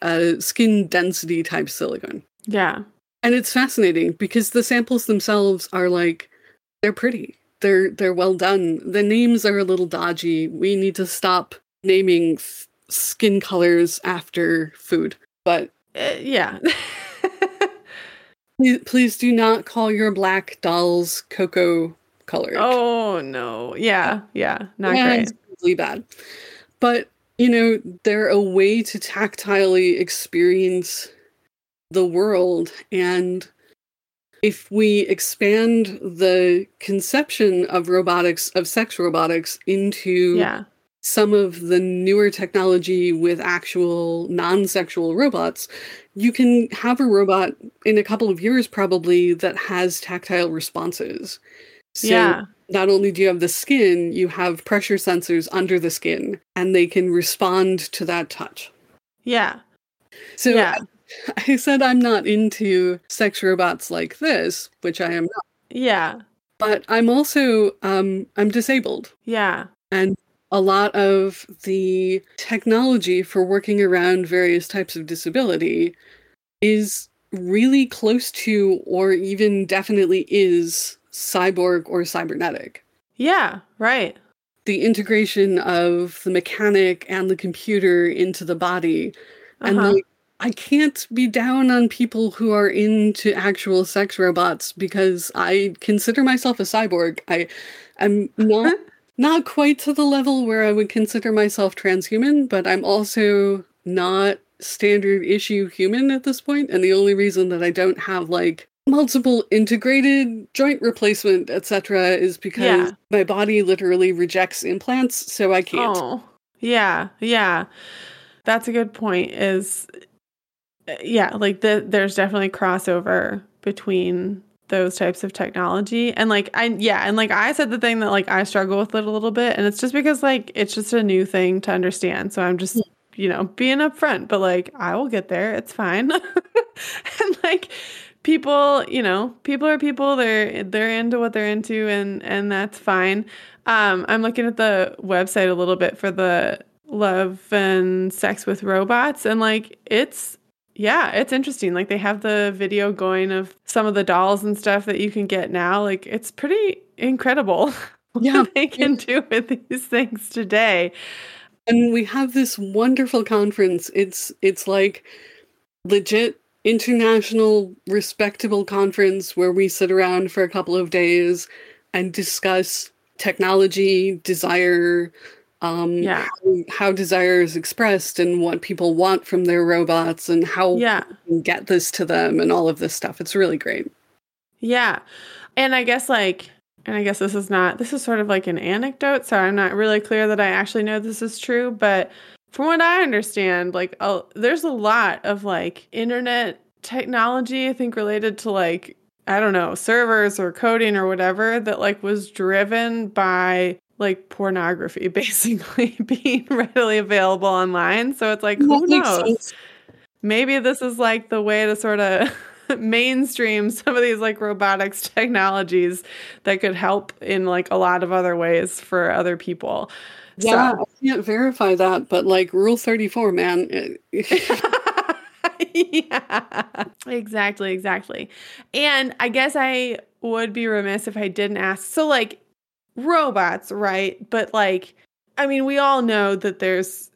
Speaker 2: uh, skin density type silicone.
Speaker 1: Yeah.
Speaker 2: And it's fascinating because the samples themselves are like they're pretty. They're they're well done. The names are a little dodgy. We need to stop naming f- skin colors after food. But
Speaker 1: Uh, yeah.
Speaker 2: please, please do not call your black dolls cocoa colored.
Speaker 1: oh no. Yeah. Yeah. Not
Speaker 2: Yeah,
Speaker 1: great.
Speaker 2: It's really bad. But, you know, they're a way to tactilely experience the world. And if we expand the conception of robotics, of sex robotics, into
Speaker 1: Yeah.
Speaker 2: Some of the newer technology with actual non sexual robots, you can have a robot in a couple of years probably that has tactile responses. So
Speaker 1: yeah.
Speaker 2: not only do you have the skin, you have pressure sensors under the skin, and they can respond to that touch.
Speaker 1: Yeah.
Speaker 2: So
Speaker 1: Yeah.
Speaker 2: I, I said I'm not into sex robots like this, which I am not,
Speaker 1: Yeah.
Speaker 2: but I'm also um, I'm disabled,
Speaker 1: Yeah.
Speaker 2: and a lot of the technology for working around various types of disability is really close to, or even definitely is, cyborg or cybernetic.
Speaker 1: Yeah. Right.
Speaker 2: the integration of the mechanic and the computer into the body and
Speaker 1: Uh-huh.
Speaker 2: like i can't be down on people who are into actual sex robots because i consider myself a cyborg i am <laughs> not not quite to the level where I would consider myself transhuman, but I'm also not standard issue human at this point, and the only reason that I don't have like multiple integrated joint replacement etc is because
Speaker 1: Yeah.
Speaker 2: my body literally rejects implants so i can't
Speaker 1: Oh, yeah, yeah. That's a good point. Is uh, yeah, like the there's definitely crossover between those types of technology. And like I yeah and like I said the thing that like I struggle with it a little bit and it's just because like it's just a new thing to understand. So I'm just you know being upfront but like I will get there. It's fine. <laughs> And like people you know people are people. They're they're into what they're into and and that's fine. Um i'm looking at the website a little bit for the love and sex with robots and like it's yeah it's interesting. Like they have the video going of some of the dolls and stuff that you can get now. Like it's pretty incredible <laughs>
Speaker 2: Yeah.
Speaker 1: what they can do with these things today.
Speaker 2: And we have this wonderful conference. It's it's like legit international respectable conference where we sit around for a couple of days and discuss technology desire um
Speaker 1: Yeah.
Speaker 2: how, how desire is expressed and what people want from their robots and how
Speaker 1: yeah
Speaker 2: we can get this to them and all of this stuff it's really great
Speaker 1: Yeah. And I guess like and I guess this is not this is sort of like an anecdote, so I'm not really clear that I actually know this is true, but from what I understand, like uh, there's a lot of like internet technology I think related to like I don't know, servers or coding or whatever that like was driven by like pornography <laughs> basically being readily available online. So it's like who knows?
Speaker 2: sense.
Speaker 1: maybe this is like the way to sort of <laughs> mainstream some of these like robotics technologies that could help in like a lot of other ways for other people.
Speaker 2: yeah i can't verify that but like rule 34 man eh, <laughs>
Speaker 1: yeah. Exactly, exactly. And I guess I would be remiss if I didn't ask. So like robots, right? But like I mean, we all know that there's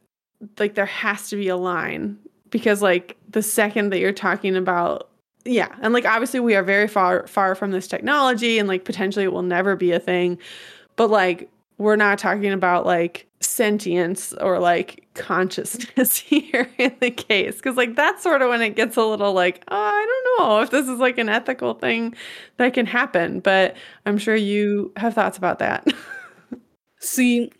Speaker 1: like there has to be a line because like the second that you're talking about yeah, and like obviously we are very far far from this technology and like potentially it will never be a thing. But like we're not talking about like sentience or like consciousness <laughs> here in the case because like that's sort of when it gets a little like oh i don't know if this is like an ethical thing that can happen but i'm sure you have thoughts about that <laughs>
Speaker 2: See,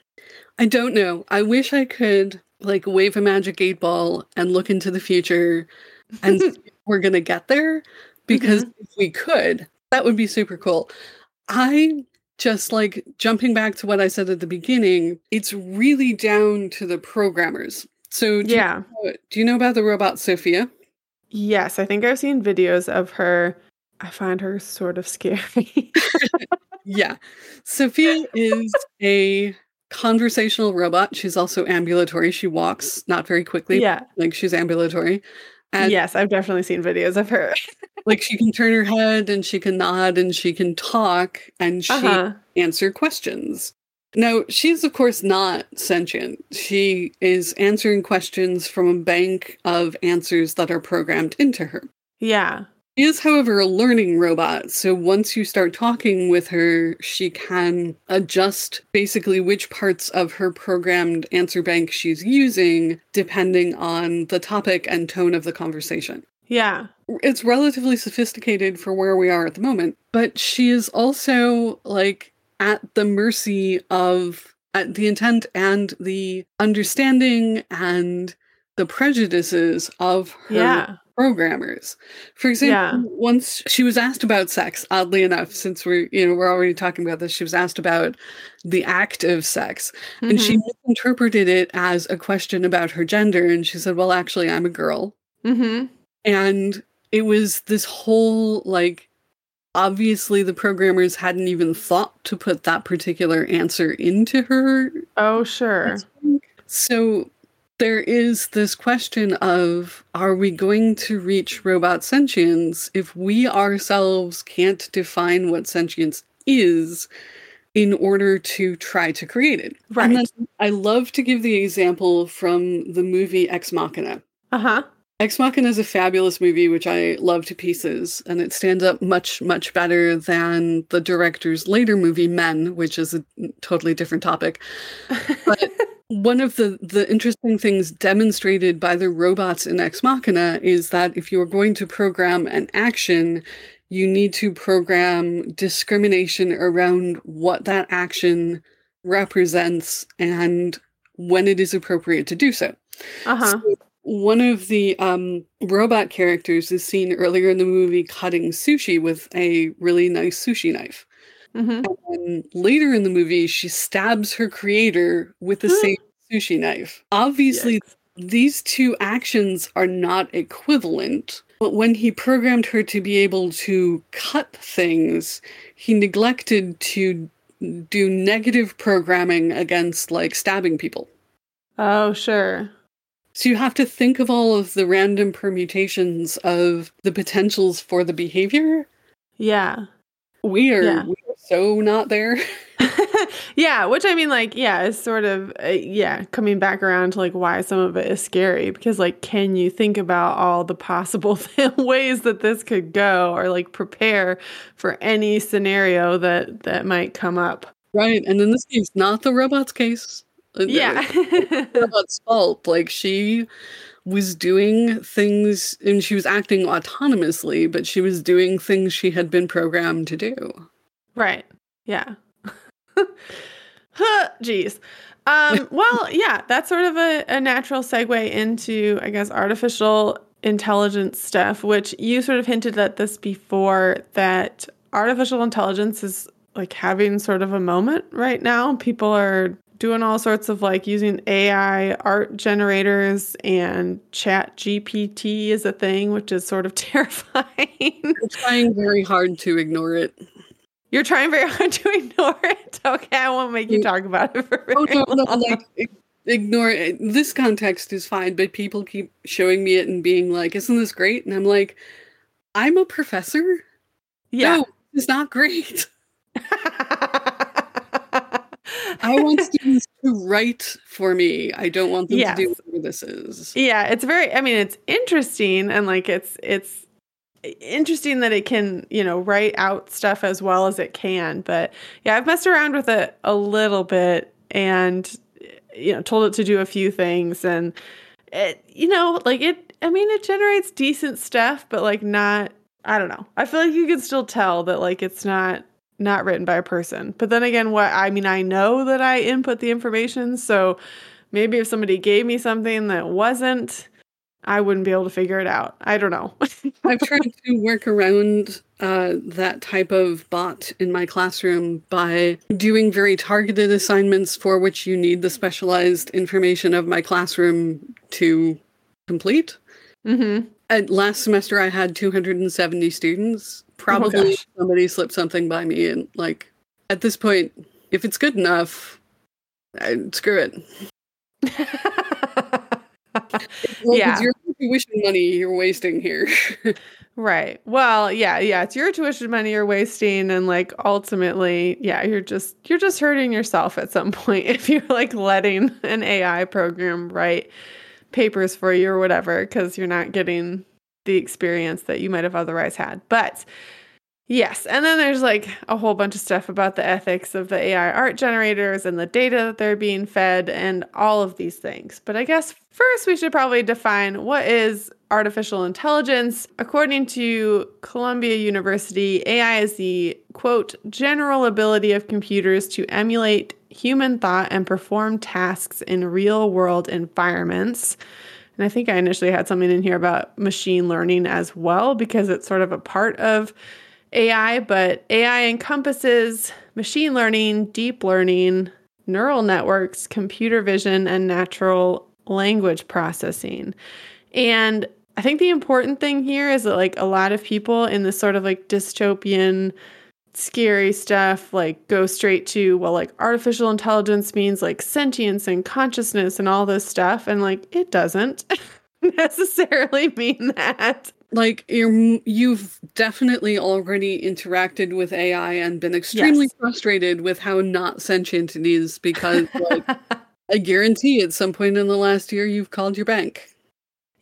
Speaker 2: I don't know. I wish I could like wave a magic eight ball and look into the future and <laughs> we're going to get there because mm-hmm. if we could, that would be super cool. I just like jumping back to what I said at the beginning, it's really down to the programmers. So, do,
Speaker 1: yeah
Speaker 2: you, do you know about the robot Sophia?
Speaker 1: yes i think i've seen videos of her i find her sort of scary <laughs>
Speaker 2: Yeah. Sophia is a conversational robot. She's also ambulatory. She walks not very quickly,
Speaker 1: yeah
Speaker 2: like she's ambulatory. And
Speaker 1: yes i've definitely seen videos of her <laughs>
Speaker 2: like she can turn her head and she can nod and she can talk and she
Speaker 1: uh-huh
Speaker 2: answer questions. Now, she's of course not sentient. She is answering questions from a bank of answers that are programmed into her.
Speaker 1: yeah
Speaker 2: She is, however, a learning robot. So once you start talking with her, she can adjust basically which parts of her programmed answer bank she's using depending on the topic and tone of the conversation.
Speaker 1: Yeah.
Speaker 2: It's relatively sophisticated for where we are at the moment, but she is also like at the mercy of at the intent and the understanding and the prejudices of her
Speaker 1: yeah
Speaker 2: programmers. For example,
Speaker 1: Yeah.
Speaker 2: once she was asked about sex, oddly enough, since we're you know we're already talking about this, she was asked about the act of sex, and she misinterpreted it as a question about her gender, and she said, "Well, actually, I'm a girl."
Speaker 1: mm-hmm.
Speaker 2: and it was this whole like obviously the programmers hadn't even thought to put that particular answer into her
Speaker 1: oh sure
Speaker 2: so there is this question of are we going to reach robot sentience if we ourselves can't define what sentience is in order to try to create it
Speaker 1: Right.
Speaker 2: and then i love to give the example from the movie ex machina
Speaker 1: uh-huh
Speaker 2: Ex Machina is a fabulous movie, which I love to pieces, and it stands up much, much better than the director's later movie, Men, which is a totally different topic. <laughs> But one of the, the interesting things demonstrated by the robots in Ex Machina is that if you're going to program an action, you need to program discrimination around what that action represents and when it is appropriate to do so.
Speaker 1: Uh-huh.
Speaker 2: So one of the um, robot characters is seen earlier in the movie cutting sushi with a really nice sushi knife.
Speaker 1: Hmm
Speaker 2: And later in the movie, she stabs her creator with the <gasps> same sushi knife. Obviously, these two actions are not equivalent. But when he programmed her to be able to cut things, he neglected to do negative programming against like stabbing people.
Speaker 1: Oh, sure.
Speaker 2: So you have to think of all of the random permutations of the potentials for the behavior.
Speaker 1: Yeah.
Speaker 2: We are,
Speaker 1: Yeah.
Speaker 2: So not there. <laughs>
Speaker 1: yeah, which I mean, like, yeah, is sort of, uh, yeah, coming back around to like why some of it is scary because, like, can you think about all the possible <laughs> ways that this could go or like prepare for any scenario that that might come up?
Speaker 2: Right. And in this case, not the robot's case. Uh,
Speaker 1: Yeah. <laughs>
Speaker 2: robot's fault. Like she was doing things and she was acting autonomously, but she was doing things she had been programmed to do.
Speaker 1: Right. Yeah. Huh, Jeez. Um, <laughs> well, yeah, that's sort of a, a natural segue into, I guess, artificial intelligence stuff, which you sort of hinted at this before that artificial intelligence is like having sort of a moment right now. People are doing all sorts of like using AI art generators and chat GPT is a thing, which is sort of <laughs> terrifying.
Speaker 2: I'm trying very hard to ignore it.
Speaker 1: You're trying very <laughs> hard to ignore it. Okay, I won't make you talk about it for
Speaker 2: Oh no, no, like ignore it. This context is fine, but people keep showing me it and being like, "Isn't this great?" And I'm like, "I'm a professor.
Speaker 1: yeah.
Speaker 2: No, it's not great. <laughs> I want students to write for me. I don't want them
Speaker 1: Yes.
Speaker 2: to do whatever this is."
Speaker 1: yeah, it's very I mean it's interesting and like it's it's interesting that it can, you know, write out stuff as well as it can, but yeah, I've messed around with it a little bit and you know, told it to do a few things and it you know, like it I mean it generates decent stuff, but like not I don't know. I feel like you can still tell that like it's not not written by a person. But then again, what I mean, I know that I input the information, so maybe if somebody gave me something that wasn't, I wouldn't be able to figure it out. I don't know. <laughs>
Speaker 2: I've tried to work around uh, that type of bot in my classroom by doing very targeted assignments for which you need the specialized information of my classroom to complete.
Speaker 1: mm-hmm.
Speaker 2: At last semester, I had 270 students. Probably
Speaker 1: Oh
Speaker 2: somebody slipped something by me, and like at this point, if it's good enough, I'd screw it. <laughs> Well,
Speaker 1: Yeah.
Speaker 2: it's your tuition money you're wasting here. <laughs>
Speaker 1: right. Well, yeah, yeah. It's your tuition money you're wasting, and like ultimately, yeah, you're just you're just hurting yourself at some <laughs> point if you're like letting an AI program write papers for you or whatever because you're not getting the experience that you might have otherwise had. But yes, and then there's like a whole bunch of stuff about the ethics of the AI art generators and the data that they're being fed and all of these things. But I guess first we should probably define what is artificial intelligence. According to Columbia University, AI is the quote general ability of computers to emulate human thought and perform tasks in real world environments. And I think I initially had something in here about machine learning as well, because it's sort of a part of AI, but AI encompasses machine learning, deep learning, neural networks, computer vision, and natural language processing. And I think the important thing here is that, like, a lot of people in this sort of like dystopian, scary stuff, like, go straight to, well, like, artificial intelligence means like sentience and consciousness and all this stuff. And, like, it doesn't <laughs> necessarily mean that.
Speaker 2: Like you're you've definitely already interacted with AI and been extremely
Speaker 1: Yes.
Speaker 2: frustrated with how not sentient it is because <laughs> like I guarantee at some point in the last year you've called your bank.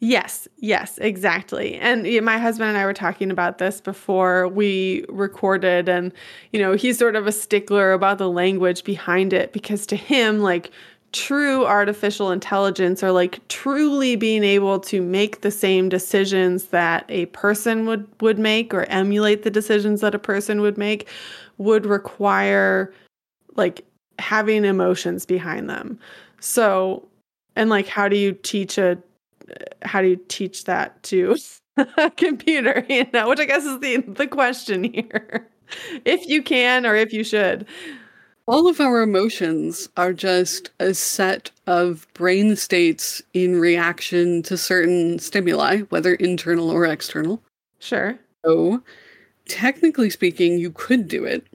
Speaker 1: Yes, yes, exactly. And my husband and I were talking about this before we recorded and you know, he's sort of a stickler about the language behind it because to him like true artificial intelligence or like truly being able to make the same decisions that a person would would make or emulate the decisions that a person would make would require like having emotions behind them. So and like how do you teach a how do you teach that to a <laughs> computer, you know, which I guess is the the question here. if you can or if you should.
Speaker 2: All of our emotions are just a set of brain states in reaction to certain stimuli, whether internal or external.
Speaker 1: Sure.
Speaker 2: So, technically speaking, you could do it.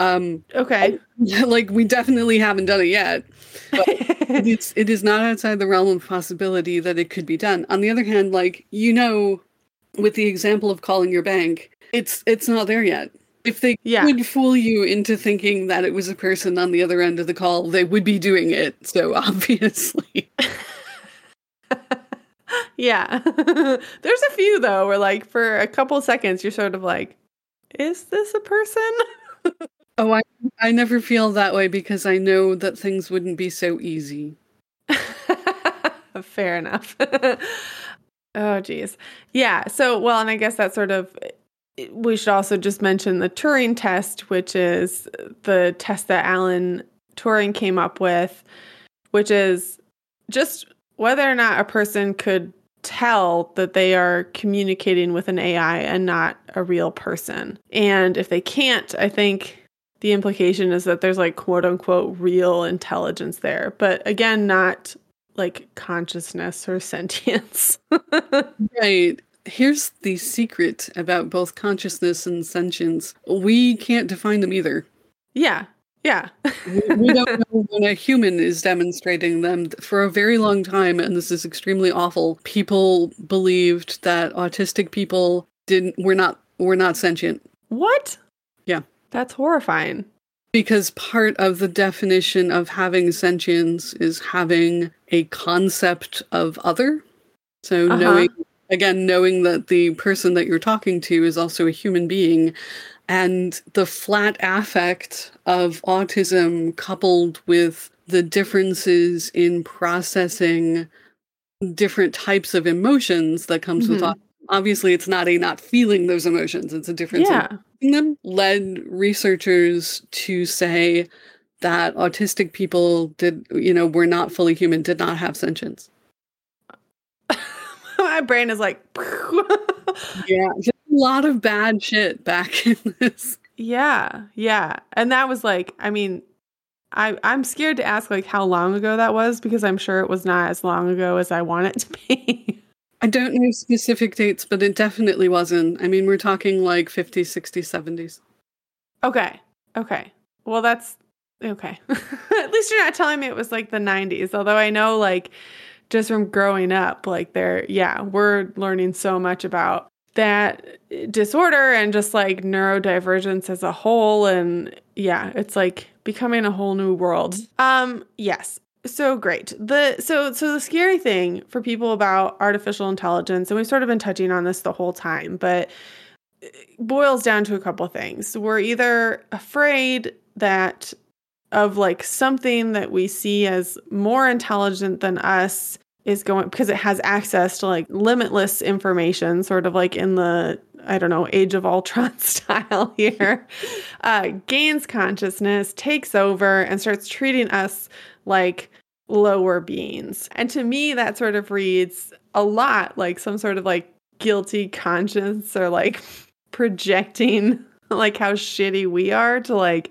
Speaker 2: Um,
Speaker 1: okay. <laughs>
Speaker 2: Like we definitely haven't done it yet, but it's it is not outside the realm of possibility that it could be done. On the other hand, like you know, with the example of calling your bank, it's it's not there yet. If they
Speaker 1: Yeah.
Speaker 2: could fool you into thinking that it was a person on the other end of the call, they would be doing it. So <laughs> obviously, <laughs>
Speaker 1: yeah. <laughs> There's a few though where like for a couple seconds you're sort of like, is this a person?
Speaker 2: oh, I I never feel that way because I know that things wouldn't be so easy.
Speaker 1: Fair enough. oh, geez. Yeah. So, well, and I guess that sort of, we should also just mention the Turing test, which is the test that Alan Turing came up with, which is just whether or not a person could tell that they are communicating with an AI and not a real person. And if they can't, I think the implication is that there's like quote unquote real intelligence there. But again, not like consciousness or <laughs> sentience.
Speaker 2: Right. Here's the secret about both consciousness and sentience. We can't define them either.
Speaker 1: yeah. Yeah.
Speaker 2: We, we don't <laughs> know when a human is demonstrating them for a very long time, and this is extremely awful. People believed that autistic people didn't were not were not sentient
Speaker 1: what?
Speaker 2: Yeah.
Speaker 1: That's horrifying.
Speaker 2: because part of the definition of having sentience is having a concept of other. So
Speaker 1: Uh-huh.
Speaker 2: knowing again knowing that the person that you're talking to is also a human being and the flat affect of autism coupled with the differences in processing different types of emotions that comes with
Speaker 1: Mhm.
Speaker 2: autism. Obviously, it's not a not feeling those emotions, it's a difference in
Speaker 1: Yeah.
Speaker 2: them led researchers to say that autistic people did, you know, were not fully human, did not have sentience.
Speaker 1: My brain is like, <laughs>
Speaker 2: Yeah, just a lot of bad shit back in this.
Speaker 1: yeah, yeah. And that was like, I mean, I, I'm scared to ask like how long ago that was because I'm sure it was not as long ago as I want it to be. <laughs>
Speaker 2: I don't know specific dates, but it definitely wasn't. I mean, we're talking like 50s, 60s, 70s.
Speaker 1: okay. Okay. Well, that's okay. <laughs> At least you're not telling me it was like the 90s, although I know like just from growing up, like there, yeah, we're learning so much about that disorder and just like neurodivergence as a whole. And yeah, it's like becoming a whole new world. Um, yes. So great. The so so the scary thing for people about artificial intelligence, and we've sort of been touching on this the whole time, but boils down to a couple things. We're either afraid that of like something that we see as more intelligent than us is going because it has access to like limitless information, sort of like in the I don't know Age of Ultron <laughs> style here, uh, gains consciousness, takes over, and starts treating us like lower beings. And to me, that sort of reads a lot like some sort of like guilty conscience or like <laughs> projecting like how shitty we are to like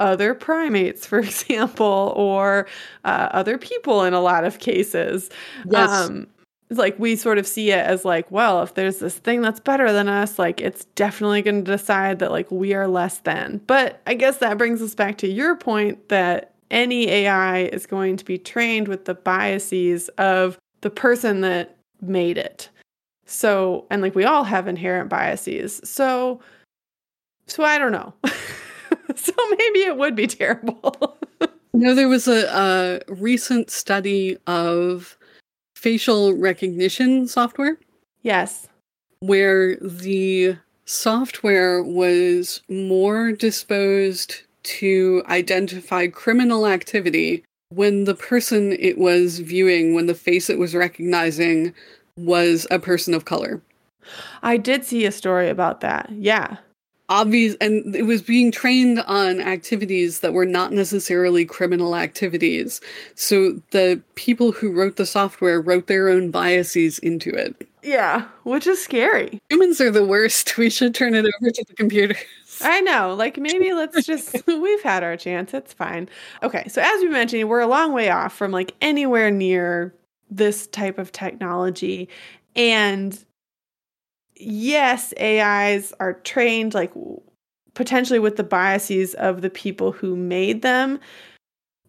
Speaker 1: other primates, for <laughs> example, or uh, other people in a lot of cases.
Speaker 2: Yes.
Speaker 1: Um, like we sort of see it as like, well, if there's this thing that's better than us, like it's definitely going to decide that like we are less than. But I guess that brings us back to your point that any AI is going to be trained with the biases of the person that made it. So, and like we all have inherent biases. So, so I don't know. <laughs> <laughs> so maybe it would be terrible. <laughs>
Speaker 2: No, there was a, a recent study of facial recognition software
Speaker 1: Yes.
Speaker 2: where the software was more disposed to identify criminal activity when the person it was viewing, when the face it was recognizing was a person of color.
Speaker 1: I did see a story about that. Yeah.
Speaker 2: Obvious, and it was being trained on activities that were not necessarily criminal activities. So the people who wrote the software wrote their own biases into it.
Speaker 1: Yeah. Which is scary.
Speaker 2: Humans are the worst. <laughs> We should turn it over to the computer.
Speaker 1: I know. Like maybe let's just <laughs> we've had our chance. It's fine. Okay. So as we mentioned, we're a long way off from like anywhere near this type of technology. And yes, AIs are trained like potentially with the biases of the people who made them,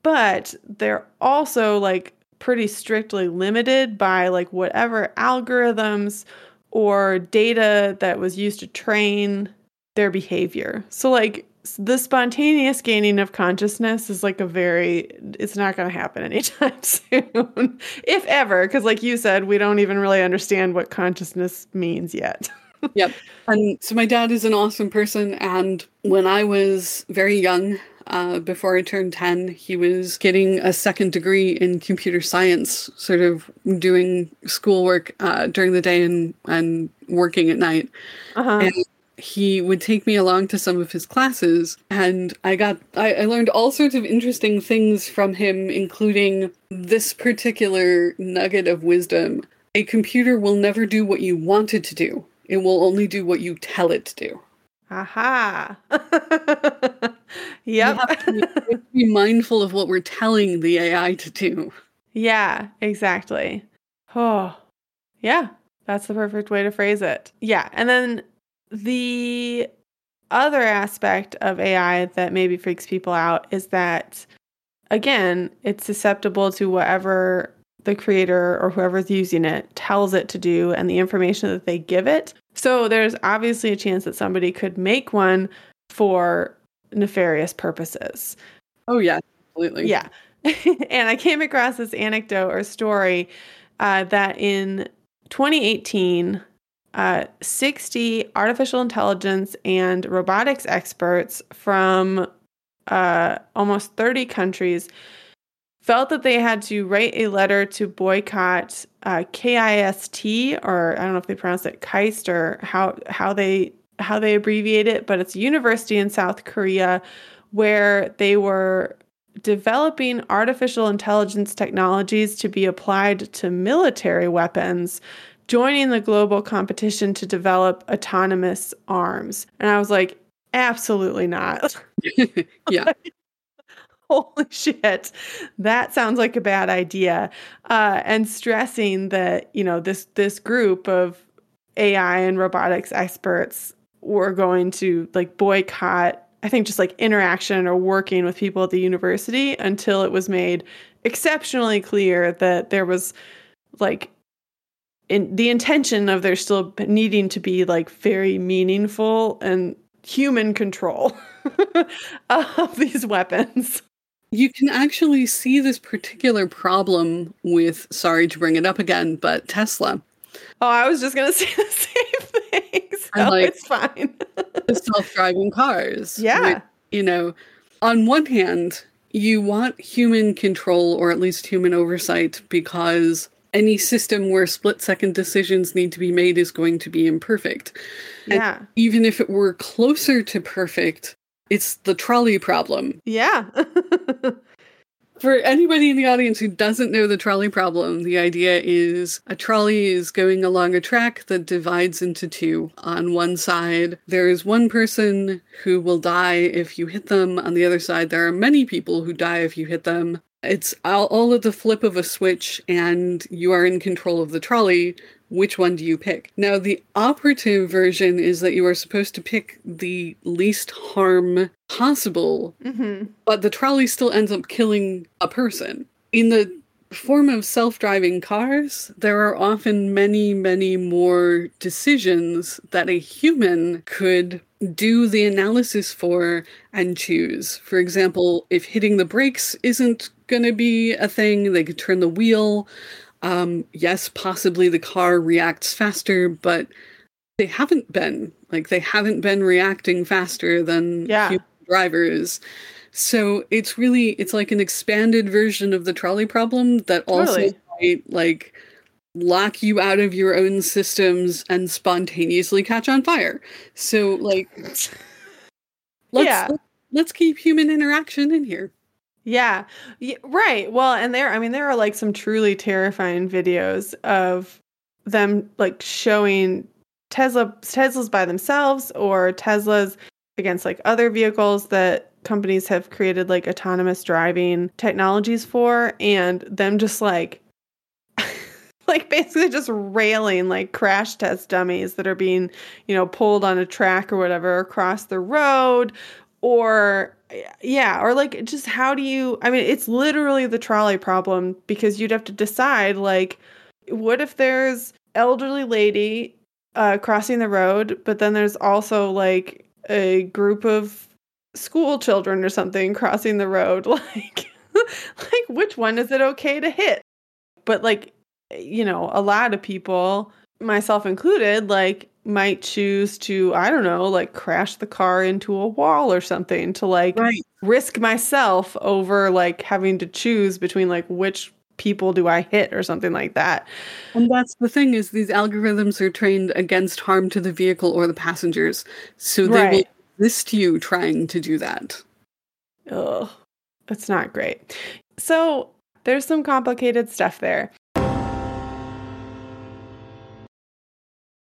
Speaker 1: but they're also like pretty strictly limited by like whatever algorithms or data that was used to train their behavior. So like the spontaneous gaining of consciousness is like a very it's not going to happen anytime <laughs> soon if ever because like you said we don't even really understand what consciousness means yet. <laughs>
Speaker 2: Yep. And so my dad is an awesome person. And when I was very young, uh, before I turned 10, he was getting a second degree in computer science, sort of doing schoolwork uh, during the day and, and working at night.
Speaker 1: Uh-huh.
Speaker 2: And he would take me along to some of his classes and i got I, I learned all sorts of interesting things from him including this particular nugget of wisdom a computer will never do what you want it to do it will only do what you tell it to do
Speaker 1: Aha. <laughs> Yep.
Speaker 2: be, we have to be <laughs> mindful of what we're telling the ai to do
Speaker 1: Yeah, exactly. Oh, yeah, that's the perfect way to phrase it. Yeah. And then the other aspect of AI that maybe freaks people out is that, again, it's susceptible to whatever the creator or whoever's using it tells it to do and the information that they give it. So there's obviously a chance that somebody could make one for nefarious purposes.
Speaker 2: oh yeah absolutely
Speaker 1: Yeah. <laughs> and I came across this anecdote or story uh, that in 2018, uh, 60 artificial intelligence and robotics experts from uh, almost 30 countries felt that they had to write a letter to boycott uh, KIST, or I don't know if they pronounce it KIST or how how they how they abbreviate it, but it's a university in South Korea where they were developing artificial intelligence technologies to be applied to military weapons, joining the global competition to develop autonomous arms. And I was like, absolutely not. <laughs>
Speaker 2: yeah <laughs>
Speaker 1: Holy shit. That sounds like a bad idea. Uh, and stressing that, you know, this this group of AI and robotics experts were going to like boycott, I think just like interaction or working with people at the university until it was made exceptionally clear that there was like in the intention of there still needing to be like very meaningful and human control <laughs> of these weapons.
Speaker 2: You can actually see this particular problem with, sorry to bring it up again, but Tesla.
Speaker 1: Oh, I was just gonna <laughs> say the same thing. So
Speaker 2: like-
Speaker 1: it's fine. <laughs>
Speaker 2: the self-driving cars.
Speaker 1: Yeah.
Speaker 2: which, you know, on one hand, you want human control or at least human oversight because any system where split-second decisions need to be made is going to be imperfect. And
Speaker 1: yeah.
Speaker 2: even if it were closer to perfect, it's the trolley problem.
Speaker 1: Yeah. <laughs>
Speaker 2: For anybody in the audience who doesn't know the trolley problem, the idea is a trolley is going along a track that divides into two. On one side, there is one person who will die if you hit them. On the other side, there are many people who die if you hit them. It's all, all at the flip of a switch, and you are in control of the trolley. Which one do you pick? Now, the operative version is that you are supposed to pick the least harm possible
Speaker 1: hmm
Speaker 2: but the trolley still ends up killing a person. In the form of self driving cars, there are often many, many more decisions that a human could do the analysis for and choose. For example, if hitting the brakes isn't going to be a thing, they could turn the wheel Um, yes, possibly the car reacts faster, but they haven't been. Like they haven't been reacting faster than
Speaker 1: Yeah.
Speaker 2: human drivers. So it's really it's like an expanded version of the trolley problem that also
Speaker 1: Totally.
Speaker 2: might like lock you out of your own systems and spontaneously catch on fire. So like <laughs> let's
Speaker 1: Yeah.
Speaker 2: let's keep human interaction in here.
Speaker 1: Yeah. Y- right. Well, and there I mean there are like some truly terrifying videos of them like showing Tesla Teslas by themselves or Teslas against like other vehicles that companies have created like autonomous driving technologies for and them just like <laughs> like basically just railing like crash test dummies that are being, you know, pulled on a track or whatever across the road or yeah, or like just how do you I mean it's literally the trolley problem because you'd have to decide like what if there's elderly lady uh crossing the road but then there's also like a group of school children or something crossing the road? <laughs> Like like which one is it okay to hit? But like you know a lot of people myself included like might choose to i don't know like crash the car into a wall or something to like
Speaker 2: Right.
Speaker 1: risk myself over like having to choose between like which people do i hit or something like that
Speaker 2: And that's the thing is these algorithms are trained against harm to the vehicle or the passengers. So they
Speaker 1: Right.
Speaker 2: will resist you trying to do that.
Speaker 1: Ugh, That's not great. So there's some complicated stuff there.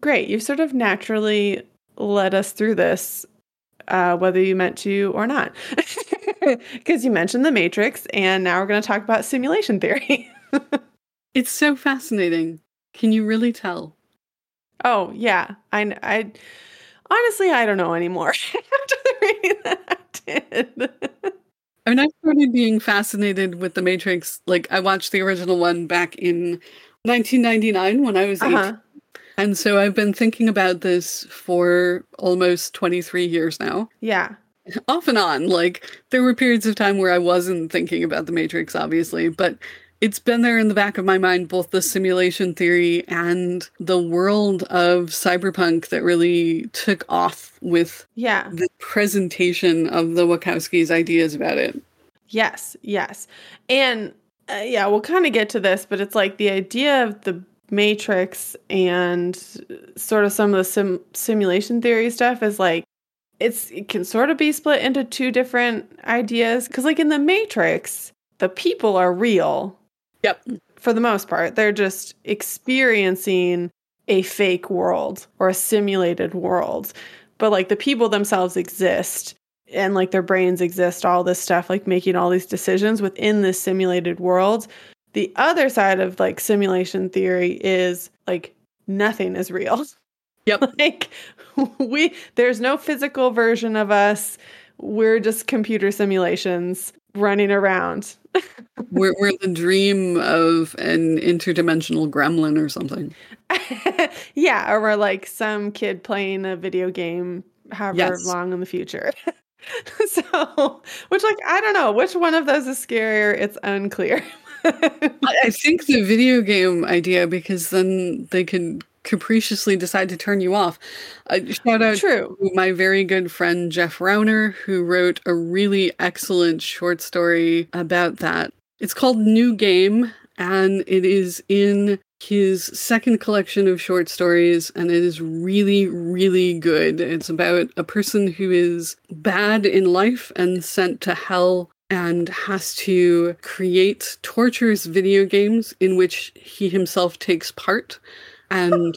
Speaker 1: Great. You've sort of naturally led us through this, uh, whether you meant to or not. <laughs> Because you mentioned the Matrix, and now we're going to talk about simulation theory. <laughs>
Speaker 2: It's so fascinating. Can you really tell?
Speaker 1: oh, yeah. I, I honestly, I don't know anymore <laughs> after reading that. I did.
Speaker 2: I mean, I started being fascinated with The Matrix. Like, I watched the original one back in 1999 when I was 18.
Speaker 1: Uh-huh.
Speaker 2: And so I've been thinking about this for almost 23 years now.
Speaker 1: Yeah.
Speaker 2: Off and on. Like, there were periods of time where I wasn't thinking about The Matrix, obviously, but it's been there in the back of my mind, both the simulation theory and the world of cyberpunk that really took off with
Speaker 1: Yeah.
Speaker 2: the presentation of the Wachowskis' ideas about it.
Speaker 1: Yes, yes. And uh, yeah, we'll kind of get to this, but it's like the idea of the matrix and sort of some of the sim- simulation theory stuff is like it's it can sort of be split into two different ideas cuz like in the matrix, the people are real
Speaker 2: Yep.
Speaker 1: for the most part. They're just experiencing a fake world or a simulated world. But like the people themselves exist and like their brains exist, all this stuff, like making all these decisions within this simulated world. The other side of like simulation theory is like nothing is real.
Speaker 2: Yep. <laughs>
Speaker 1: like we there's no physical version of us. We're just computer simulations running around. <laughs>
Speaker 2: we're, we're the dream of an interdimensional gremlin or something. <laughs>
Speaker 1: yeah, or we're like some kid playing a video game however
Speaker 2: Yes.
Speaker 1: long in the future. so, which like I don't know which one of those is scarier. It's unclear.
Speaker 2: I, think the video game idea, because then they could capriciously decide to turn you off. Uh, shout out
Speaker 1: True.
Speaker 2: to my very good friend Jeff Rauner, who wrote a really excellent short story about that. It's called New Game, and it is in his second collection of short stories, and it is really, really good. It's about a person who is bad in life and sent to hell and has to create torturous video games in which he himself takes part. And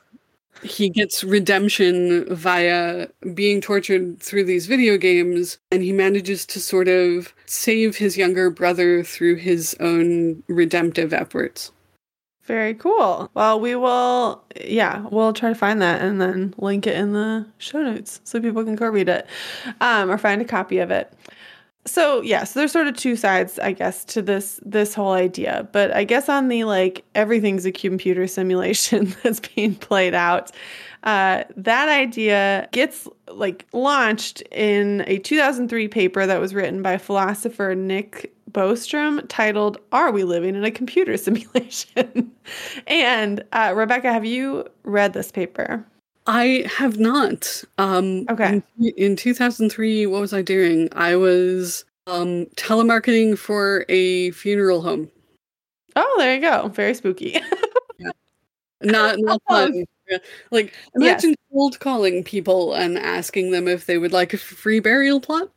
Speaker 2: he gets redemption via being tortured through these video games and he manages to sort of save his younger brother through his own redemptive efforts.
Speaker 1: Very cool. Well, we will, yeah, we'll try to find that and then link it in the show notes so people can go read it um, or find a copy of it. So yeah, so there's sort of two sides, I guess, to this this whole idea. But I guess on the like everything's a computer simulation <laughs> that's being played out, uh, that idea gets like launched in a 2003 paper that was written by philosopher Nick Bostrom titled "Are We Living in a Computer <laughs> Simulation?" and uh, Rebecca, have you read this paper?
Speaker 2: I have not. Um,
Speaker 1: Okay.
Speaker 2: In, in 2003, what was I doing? I was um, telemarketing for a funeral home.
Speaker 1: Oh, there you go. Very spooky. <laughs>
Speaker 2: Not not
Speaker 1: Oh.
Speaker 2: fun. Yeah. Like imagine cold calling people and asking them if they would like a free burial plot.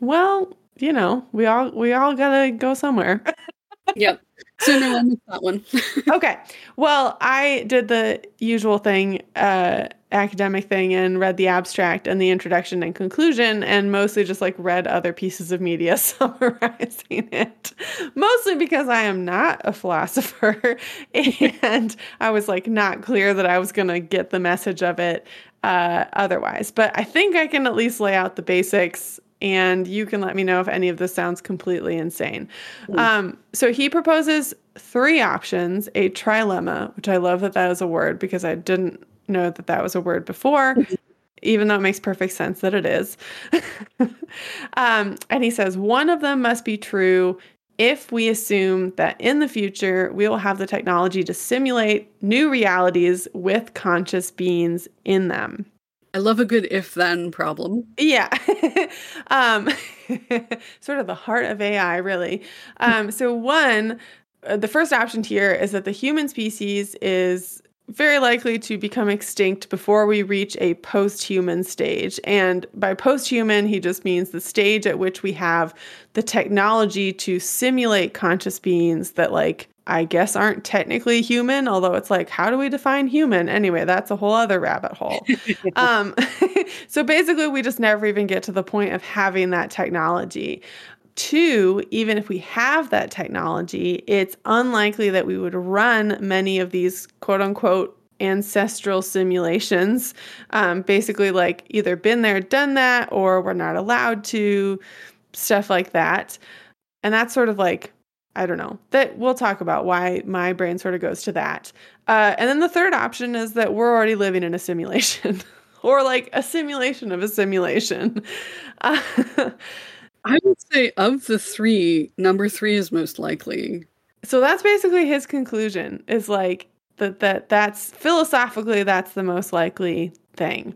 Speaker 1: well, you know, we all we all gotta go somewhere. <laughs>
Speaker 2: Yep. So no, I missed that one. <laughs>
Speaker 1: okay. Well, I did the usual thing, uh, academic thing, and read the abstract and the introduction and conclusion, and mostly just like read other pieces of media <laughs> summarizing it. Mostly because I am not a philosopher, <laughs> and I was like not clear that I was gonna get the message of it uh, otherwise. But I think I can at least lay out the basics and you can let me know if any of this sounds completely insane. Um, so he proposes three options a trilemma, which I love that that is a word because I didn't know that that was a word before, <laughs> even though it makes perfect sense that it is. <laughs> um, and he says one of them must be true if we assume that in the future we will have the technology to simulate new realities with conscious beings in them.
Speaker 2: I love a good if then problem.
Speaker 1: Yeah. <laughs> um, <laughs> sort of the heart of AI, really. Um, so, one, uh, the first option here is that the human species is very likely to become extinct before we reach a post human stage. And by post human, he just means the stage at which we have the technology to simulate conscious beings that, like, I guess aren't technically human, although it's like, how do we define human? Anyway, that's a whole other rabbit hole. <laughs> um, <laughs> so basically, we just never even get to the point of having that technology. Two, even if we have that technology, it's unlikely that we would run many of these quote unquote ancestral simulations. Um, basically, like either been there, done that, or we're not allowed to, stuff like that. And that's sort of like I don't know. That we'll talk about why my brain sort of goes to that. Uh, and then the third option is that we're already living in a simulation, <laughs> or like a simulation of a simulation. <laughs> Uh,
Speaker 2: I would say of the three, number three is most likely.
Speaker 1: so that's basically his conclusion. Is like that that that's philosophically that's the most likely thing,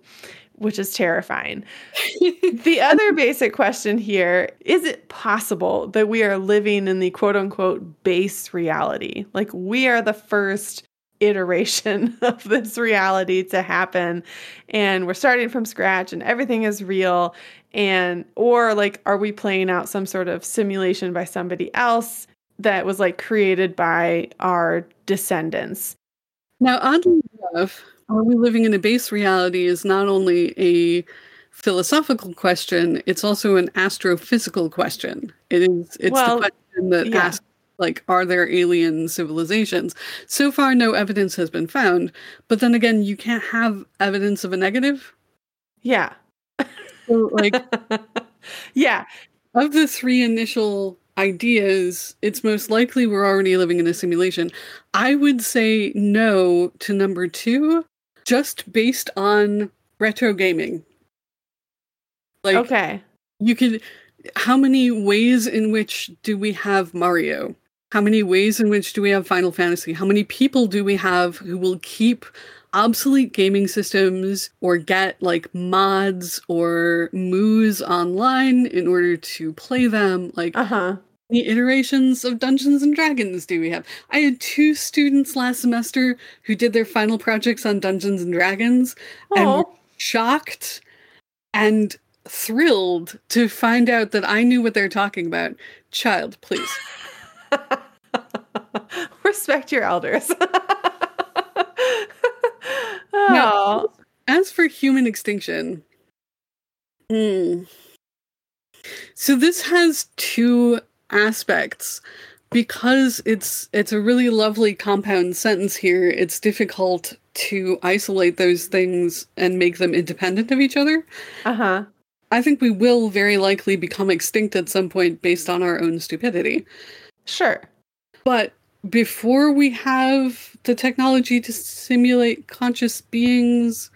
Speaker 1: which is terrifying. <laughs> the other basic question here is it possible that we are living in the quote unquote base reality? Like we are the first iteration <laughs> of this reality to happen and we're starting from scratch and everything is real and or like are we playing out some sort of simulation by somebody else that was like created by our descendants
Speaker 2: Now, oddly enough, are we living in a base reality is not only a philosophical question, it's also an astrophysical question. It is it's
Speaker 1: Well,
Speaker 2: the question that
Speaker 1: yeah.
Speaker 2: asks like are there alien civilizations? So far no evidence has been found, but then again you can't have evidence of a negative.
Speaker 1: yeah
Speaker 2: So like <laughs>
Speaker 1: yeah
Speaker 2: of the three initial ideas, it's most likely we're already living in a simulation. I would say no to number two, just based on retro gaming. Like,
Speaker 1: okay
Speaker 2: you could. How many ways in which do we have Mario? How many ways in which do we have Final Fantasy? How many people do we have who will keep obsolete gaming systems or get like mods or moos online in order to play them? Like,
Speaker 1: uh-huh
Speaker 2: the iterations of Dungeons and Dragons do we have? I had two students last semester who did their final projects on Dungeons and Dragons and were shocked and thrilled to find out that I knew what they're talking about. Child, please. <laughs>
Speaker 1: respect your elders <laughs> Oh.
Speaker 2: As for human extinction, hmm. so this has two aspects because it's it's a really lovely compound sentence here. It's difficult to isolate those things and make them independent of each other.
Speaker 1: Uh-huh.
Speaker 2: I think we will very likely become extinct at some point based on our own stupidity.
Speaker 1: Sure.
Speaker 2: But before we have the technology to simulate conscious beings,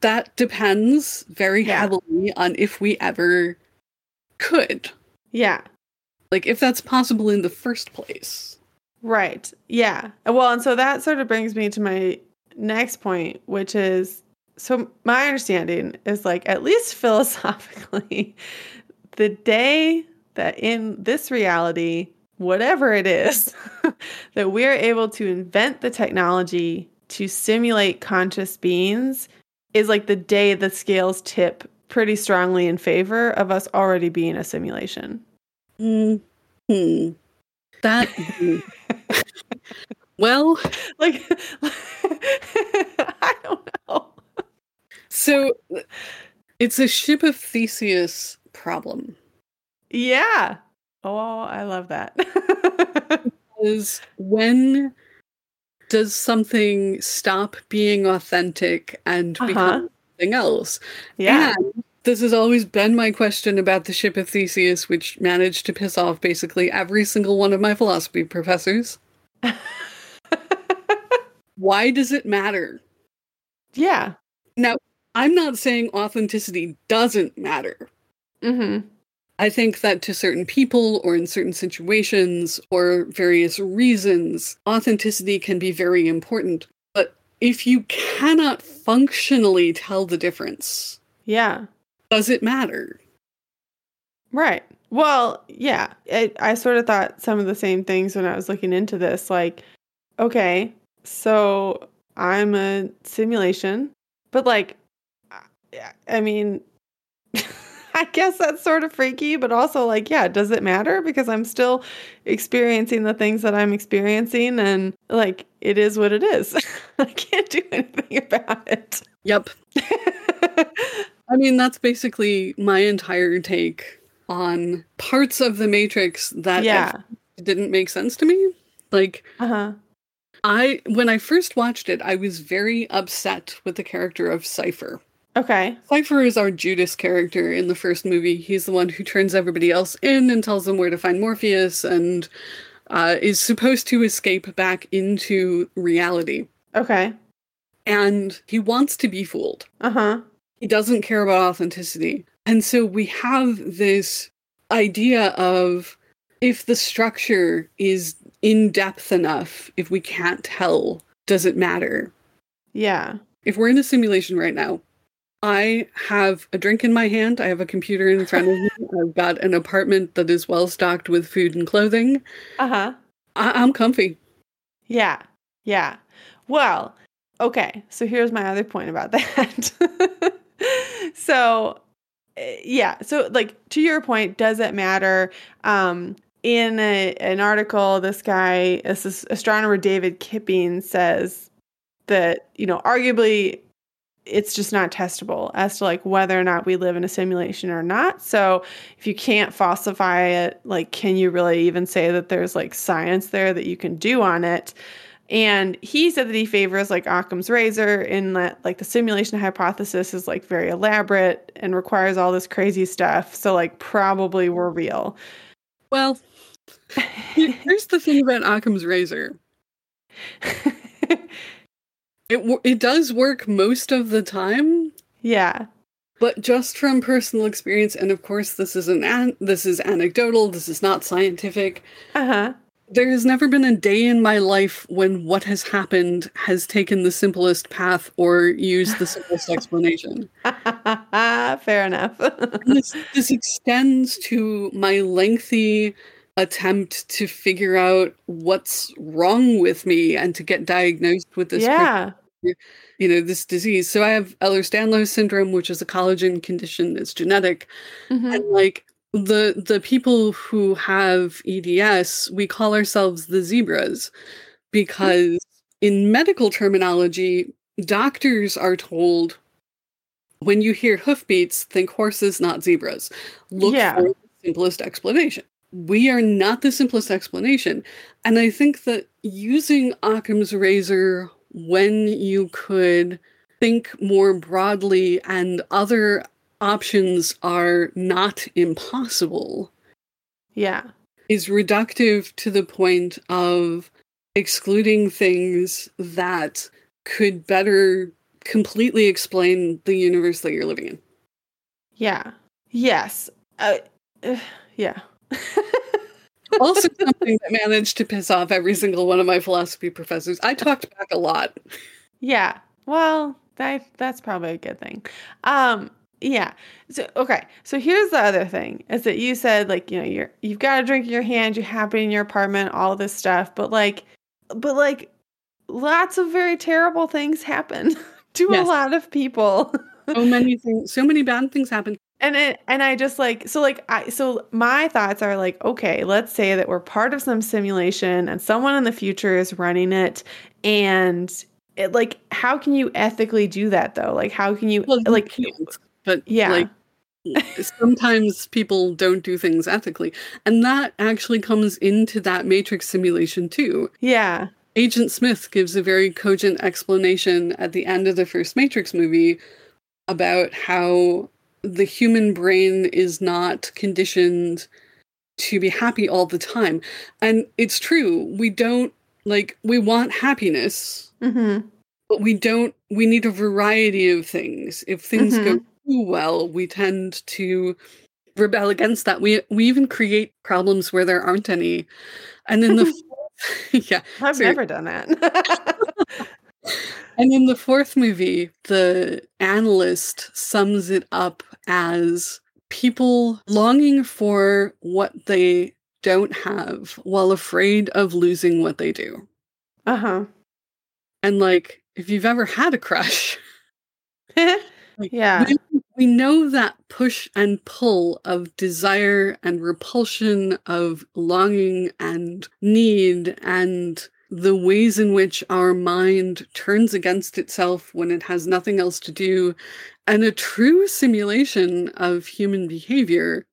Speaker 2: that depends very
Speaker 1: Yeah.
Speaker 2: heavily on if we ever could.
Speaker 1: Yeah.
Speaker 2: Like, if that's possible in the first place.
Speaker 1: Right. Yeah. Well, and so that sort of brings me to my next point, which is so my understanding is like, at least <laughs> philosophically, the day that in this reality, whatever it is, <laughs> that we're able to invent the technology to simulate conscious beings is like the day the scales tip pretty strongly in favor of us already being a simulation.
Speaker 2: Hmm. That. <laughs> <laughs> well,
Speaker 1: Like, I don't know.
Speaker 2: so it's a ship of Theseus problem.
Speaker 1: Yeah. Oh, I love that. <laughs>
Speaker 2: is when does something stop being authentic and
Speaker 1: Uh-huh.
Speaker 2: become something else?
Speaker 1: yeah.
Speaker 2: And this has always been my question about the ship of Theseus, which managed to piss off basically every single one of my philosophy professors. <laughs> Why does it matter?
Speaker 1: yeah.
Speaker 2: Now, I'm not saying authenticity doesn't matter.
Speaker 1: Mm-hmm.
Speaker 2: I think that to certain people or in certain situations or various reasons, authenticity can be very important. But if you cannot functionally tell the difference,
Speaker 1: Yeah.
Speaker 2: does it matter?
Speaker 1: Right. Well, yeah. I, I sort of thought some of the same things when I was looking into this. Like, okay, so I'm a simulation, but like, I- I mean, <laughs> I guess that's sort of freaky, but also like, yeah, does it matter? Because I'm still experiencing the things that I'm experiencing, and like, it is what it is. <laughs> I can't do anything about it.
Speaker 2: Yep. <laughs> I mean, that's basically my entire take on parts of the Matrix that
Speaker 1: yeah.
Speaker 2: didn't make sense to me. Like,
Speaker 1: Uh huh.
Speaker 2: I, when I first watched it, I was very upset with the character of Cypher.
Speaker 1: Okay.
Speaker 2: Cypher is our Judas character in the first movie. He's the one who turns everybody else in and tells them where to find Morpheus and uh, is supposed to escape back into reality.
Speaker 1: Okay.
Speaker 2: And he wants to be fooled.
Speaker 1: Uh huh.
Speaker 2: He doesn't care about authenticity. And so we have this idea of if the structure is in depth enough, if we can't tell, does it matter?
Speaker 1: Yeah.
Speaker 2: If we're in a simulation right now, I have a drink in my hand, I have a computer in front of me, I've got an apartment that is well stocked with food and clothing.
Speaker 1: Uh huh.
Speaker 2: I- I'm comfy.
Speaker 1: Yeah. Yeah. Well, okay. So here's my other point about <laughs> that. so, eh, yeah. So, like, to your point, does it matter? Um, in a, an article, this guy, this astronomer David Kipping, says that, you know, arguably it's just not testable as to like whether or not we live in a simulation or not. So if you can't falsify it, like can you really even say that there's like science there that you can do on it? And he said that he favors like Occam's razor in that like the simulation hypothesis is like very elaborate and requires all this crazy stuff. So like probably we're real.
Speaker 2: Well, <laughs> here's the thing about Occam's razor. <laughs> It it does work most of the time,
Speaker 1: yeah.
Speaker 2: but just from personal experience, and of course this is an, an this is anecdotal. This is not scientific.
Speaker 1: Uh-huh.
Speaker 2: There has never been a day in my life when what has happened has taken the simplest path or used the simplest <laughs> explanation.
Speaker 1: Fair enough. <laughs>
Speaker 2: This, this extends to my lengthy attempt to figure out what's wrong with me and to get diagnosed with this
Speaker 1: yeah.
Speaker 2: you know this disease so i have ehlers-danlos syndrome which is a collagen condition that's genetic
Speaker 1: Mhm.
Speaker 2: and like the the people who have eds we call ourselves the zebras because in medical terminology doctors are told when you hear hoofbeats, think horses, not zebras. Look
Speaker 1: Yeah.
Speaker 2: for the simplest explanation. We are not the simplest explanation. And I think that using Occam's razor when you could think more broadly and other options are not impossible
Speaker 1: Yeah.
Speaker 2: is reductive to the point of excluding things that could better completely explain the universe that you're living in.
Speaker 1: Yeah. Yes. Uh, uh, <sighs> yeah. <laughs>
Speaker 2: Also, something that managed to piss off every single one of my philosophy professors. I talked back a lot.
Speaker 1: Yeah. Well, that that's probably a good thing. Um yeah. So okay. So here's the other thing is that you said like, you know, you're you've got a drink in your hand, you're happy in your apartment, all this stuff, but like but like lots of very terrible things happen <laughs> to
Speaker 2: Yes.
Speaker 1: a lot of people.
Speaker 2: So many things, so many bad things happen.
Speaker 1: And it and I just like so like I so my thoughts are like okay let's say that we're part of some simulation and someone in the future is running it. And it like how can you ethically do that though? Like how can you
Speaker 2: Well, you
Speaker 1: like
Speaker 2: can't, but
Speaker 1: yeah.
Speaker 2: like sometimes people don't do things ethically, and that actually comes into that Matrix simulation too.
Speaker 1: yeah.
Speaker 2: Agent Smith gives a very cogent explanation at the end of the first Matrix movie about how the human brain is not conditioned to be happy all the time. And it's true, we don't like, we want happiness,
Speaker 1: mm-hmm.
Speaker 2: but we don't, we need a variety of things. If things go too well, we tend to rebel against that. We, we even create problems where there aren't any. And then the, <laughs> <laughs> yeah,
Speaker 1: I've
Speaker 2: So-
Speaker 1: never done that <laughs>
Speaker 2: And in the fourth movie, the analyst sums it up as people longing for what they don't have while afraid of losing what they do.
Speaker 1: uh huh
Speaker 2: And like, if you've ever had a crush, <laughs> like,
Speaker 1: yeah
Speaker 2: we, we know that push and pull of desire and repulsion, of longing and need, and the ways in which our mind turns against itself when it has nothing else to do, and a true simulation of human behavior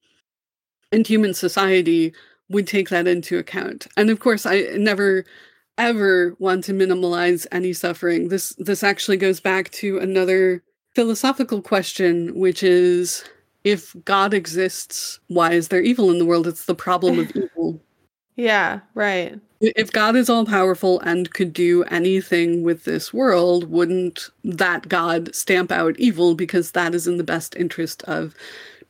Speaker 2: and human society would take that into account. And of course, I never ever want to minimalize any suffering. This this actually goes back to another philosophical question, which is if God exists, why is there evil in the world? It's the problem of <laughs> evil.
Speaker 1: Yeah right
Speaker 2: If God is all powerful and could do anything with this world, wouldn't that God stamp out evil because that is in the best interest of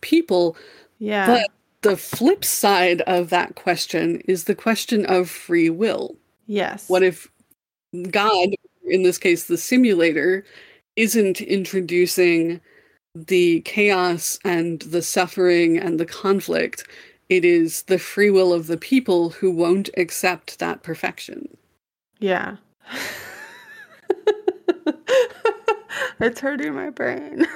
Speaker 2: people?
Speaker 1: yeah
Speaker 2: But the flip side of that question is the question of free will.
Speaker 1: yes
Speaker 2: What if God, in this case the simulator, isn't introducing the chaos and the suffering and the conflict? It is the free will of the people who won't accept that perfection.
Speaker 1: yeah <laughs> it's hurting my brain <laughs>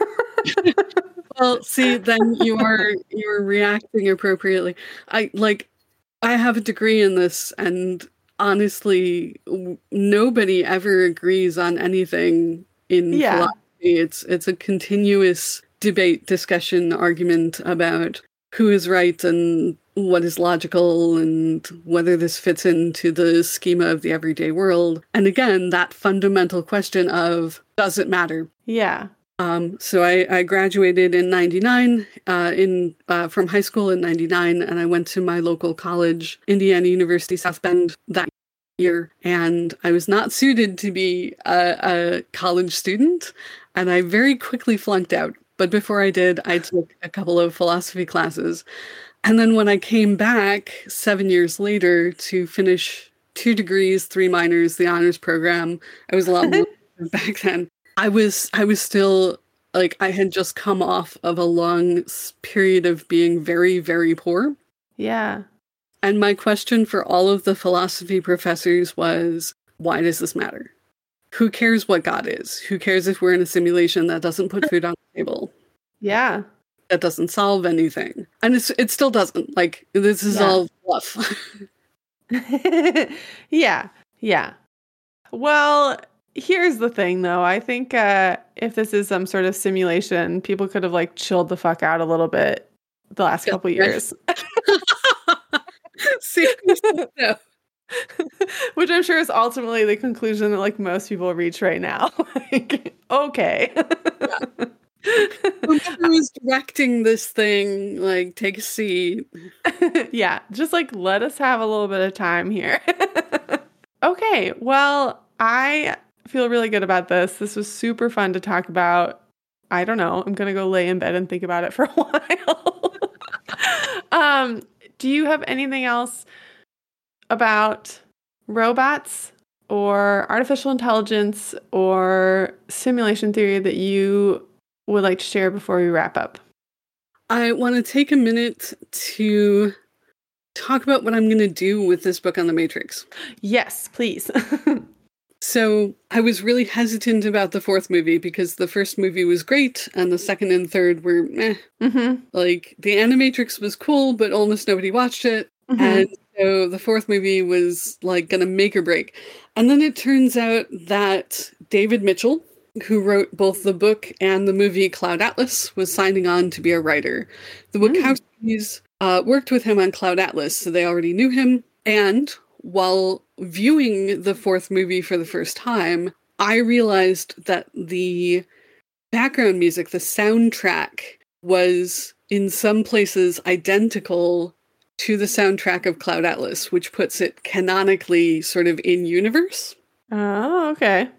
Speaker 2: Well, see, then you're you're reacting appropriately. I like I have a degree in this and honestly w- nobody ever agrees on anything in
Speaker 1: Yeah.
Speaker 2: philosophy. It's it's a continuous debate, discussion, argument about who is right and what is logical and whether this fits into the schema of the everyday world. And again, that fundamental question of does it matter?
Speaker 1: yeah
Speaker 2: Um, so I, I graduated in '99 uh, in uh, from high school in '99, and I went to my local college, Indiana University South Bend, that year. And I was not suited to be a, a college student, and I very quickly flunked out. But before I did, I took a couple of philosophy classes, and then when I came back seven years later to finish two degrees, three minors, the honors program, I was a lot more <laughs> back then. I was I was still like I had just come off of a long period of being very very poor.
Speaker 1: yeah
Speaker 2: And my question for all of the philosophy professors was why does this matter? Who cares what God is? Who cares if we're in a simulation that doesn't put <laughs> food on table?
Speaker 1: yeah
Speaker 2: That doesn't solve anything. And it's it still doesn't. Like this is
Speaker 1: Yeah.
Speaker 2: all fluff. <laughs> <laughs>
Speaker 1: yeah, yeah. Well, here's the thing though. I think uh, if this is some sort of simulation, people could have like chilled the fuck out a little bit the last
Speaker 2: Yeah,
Speaker 1: couple years. <laughs>
Speaker 2: No.
Speaker 1: Which I'm sure is ultimately the conclusion that like most people reach right now. like, okay. <laughs>
Speaker 2: Whoever directing this thing, like, take a seat. <laughs>
Speaker 1: yeah, just like let us have a little bit of time here. <laughs> okay, well, I feel really good about this. This was super fun to talk about. I don't know. I'm to go lay in bed and think about it for a while. um, do you have anything else about robots or artificial intelligence or simulation theory that you would like to share before we wrap up?
Speaker 2: I want to take a minute to talk about what I'm going to do with this book on the Matrix.
Speaker 1: Yes, please. <laughs>
Speaker 2: So I was really hesitant about the fourth movie because the first movie was great and the second and third were meh.
Speaker 1: hmm
Speaker 2: Like the Animatrix was cool, but almost nobody watched it.
Speaker 1: Mm-hmm.
Speaker 2: And so the fourth movie was like gonna make or break. And then it turns out that David Mitchell, who wrote both the book and the movie Cloud Atlas, was signing on to be a writer. The. Wachowskis uh, worked with him on Cloud Atlas, so they already knew him. And while viewing the fourth movie for the first time, I realized that the background music, the soundtrack, was in some places identical to the soundtrack of Cloud Atlas, which puts it canonically sort of in universe.
Speaker 1: Oh, okay.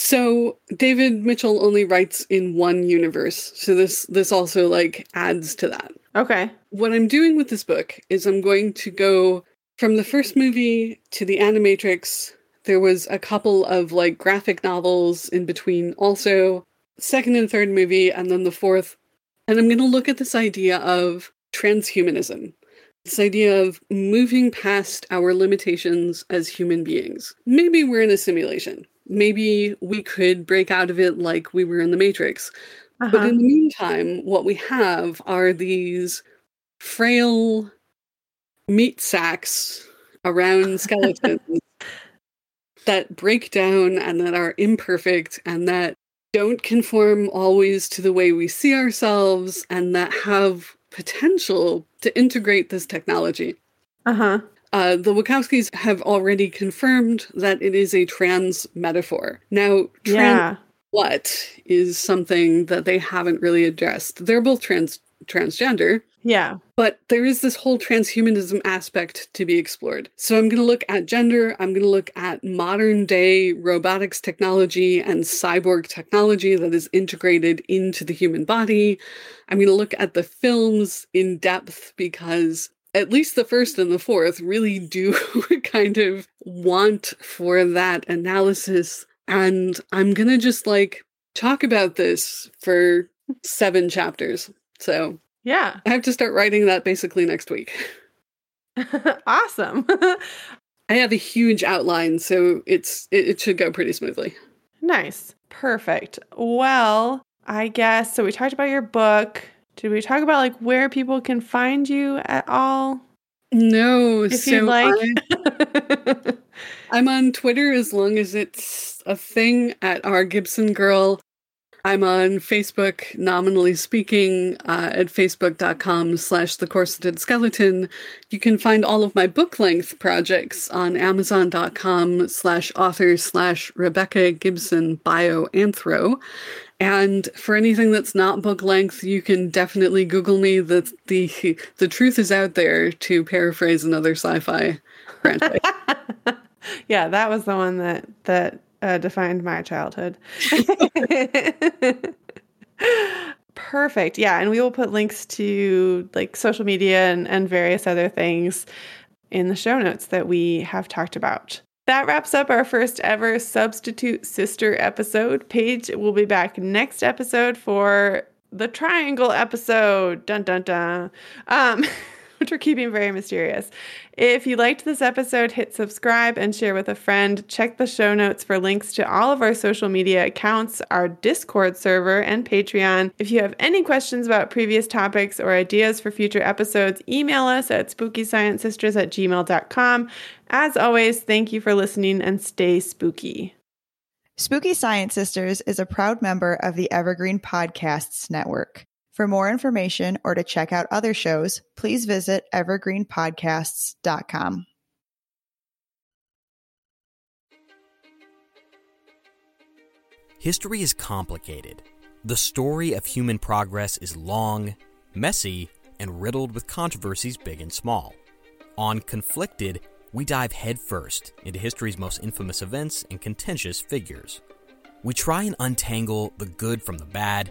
Speaker 2: So David Mitchell only writes in one universe. So this this also like adds to that.
Speaker 1: Okay.
Speaker 2: What I'm doing with this book is I'm going to go from the first movie to the Animatrix. There was a couple of like graphic novels in between also second and third movie and then the fourth. And I'm going to look at this idea of transhumanism. This idea of moving past our limitations as human beings. Maybe we're in a simulation. Maybe we could break out of it like we were in the Matrix. But
Speaker 1: Uh-huh.
Speaker 2: in the meantime, what we have are these frail meat sacks around <laughs> skeletons that break down and that are imperfect and that don't conform always to the way we see ourselves and that have potential to integrate this technology.
Speaker 1: Uh-huh.
Speaker 2: Uh, the Wachowskis have already confirmed that it is a trans metaphor. Now, trans
Speaker 1: Yeah.
Speaker 2: what is something that they haven't really addressed. They're both trans transgender,
Speaker 1: Yeah.
Speaker 2: but there is this whole transhumanism aspect to be explored. So I'm going to look at gender, I'm going to look at modern day robotics technology and cyborg technology that is integrated into the human body. I'm going to look at the films in depth because at least the first and the fourth really do <laughs> kind of want for that analysis and I'm going to just like talk about this for seven chapters. So
Speaker 1: Yeah.
Speaker 2: I have to start writing that basically next week. <laughs>
Speaker 1: awesome. <laughs>
Speaker 2: I have a huge outline, so it's it, it should go pretty smoothly.
Speaker 1: nice. Perfect. Well, I guess so we talked about your book. Did we talk about like where people can find you at all?
Speaker 2: No,
Speaker 1: If
Speaker 2: so
Speaker 1: you'd like.
Speaker 2: I, <laughs> I'm on Twitter as long as it's a thing at our Gibson Girl. I'm on Facebook, nominally speaking, uh, at facebook.com slash the corseted skeleton. You can find all of my book length projects on amazon.com slash author slash Rebecca Gibson bio anthro. And for anything that's not book length, you can definitely Google me. The the the truth is out there, to paraphrase another sci-fi franchise. <laughs>
Speaker 1: yeah, that was the one that that uh, defined my childhood. <laughs> Perfect. Yeah, and we will put links to like social media and, and various other things in the show notes that we have talked about. That wraps up our first ever substitute sister episode. Paige will be back next episode for the triangle episode. Dun dun dun. Um, <laughs> which we're keeping very mysterious. If you liked this episode, hit subscribe and share with a friend. Check the show notes for links to all of our social media accounts, our Discord server, and Patreon. If you have any questions about previous topics or ideas for future episodes, email us at spookysciencesisters at gmail.com. As always, thank you for listening and stay spooky.
Speaker 3: Spooky Science Sisters is a proud member of the Evergreen Podcasts Network. For more information or to check out other shows, please visit evergreenpodcasts.com.
Speaker 5: History is complicated. The story of human progress is long, messy, and riddled with controversies big and small. On Conflicted, we dive headfirst into history's most infamous events and contentious figures. We try and untangle the good from the bad,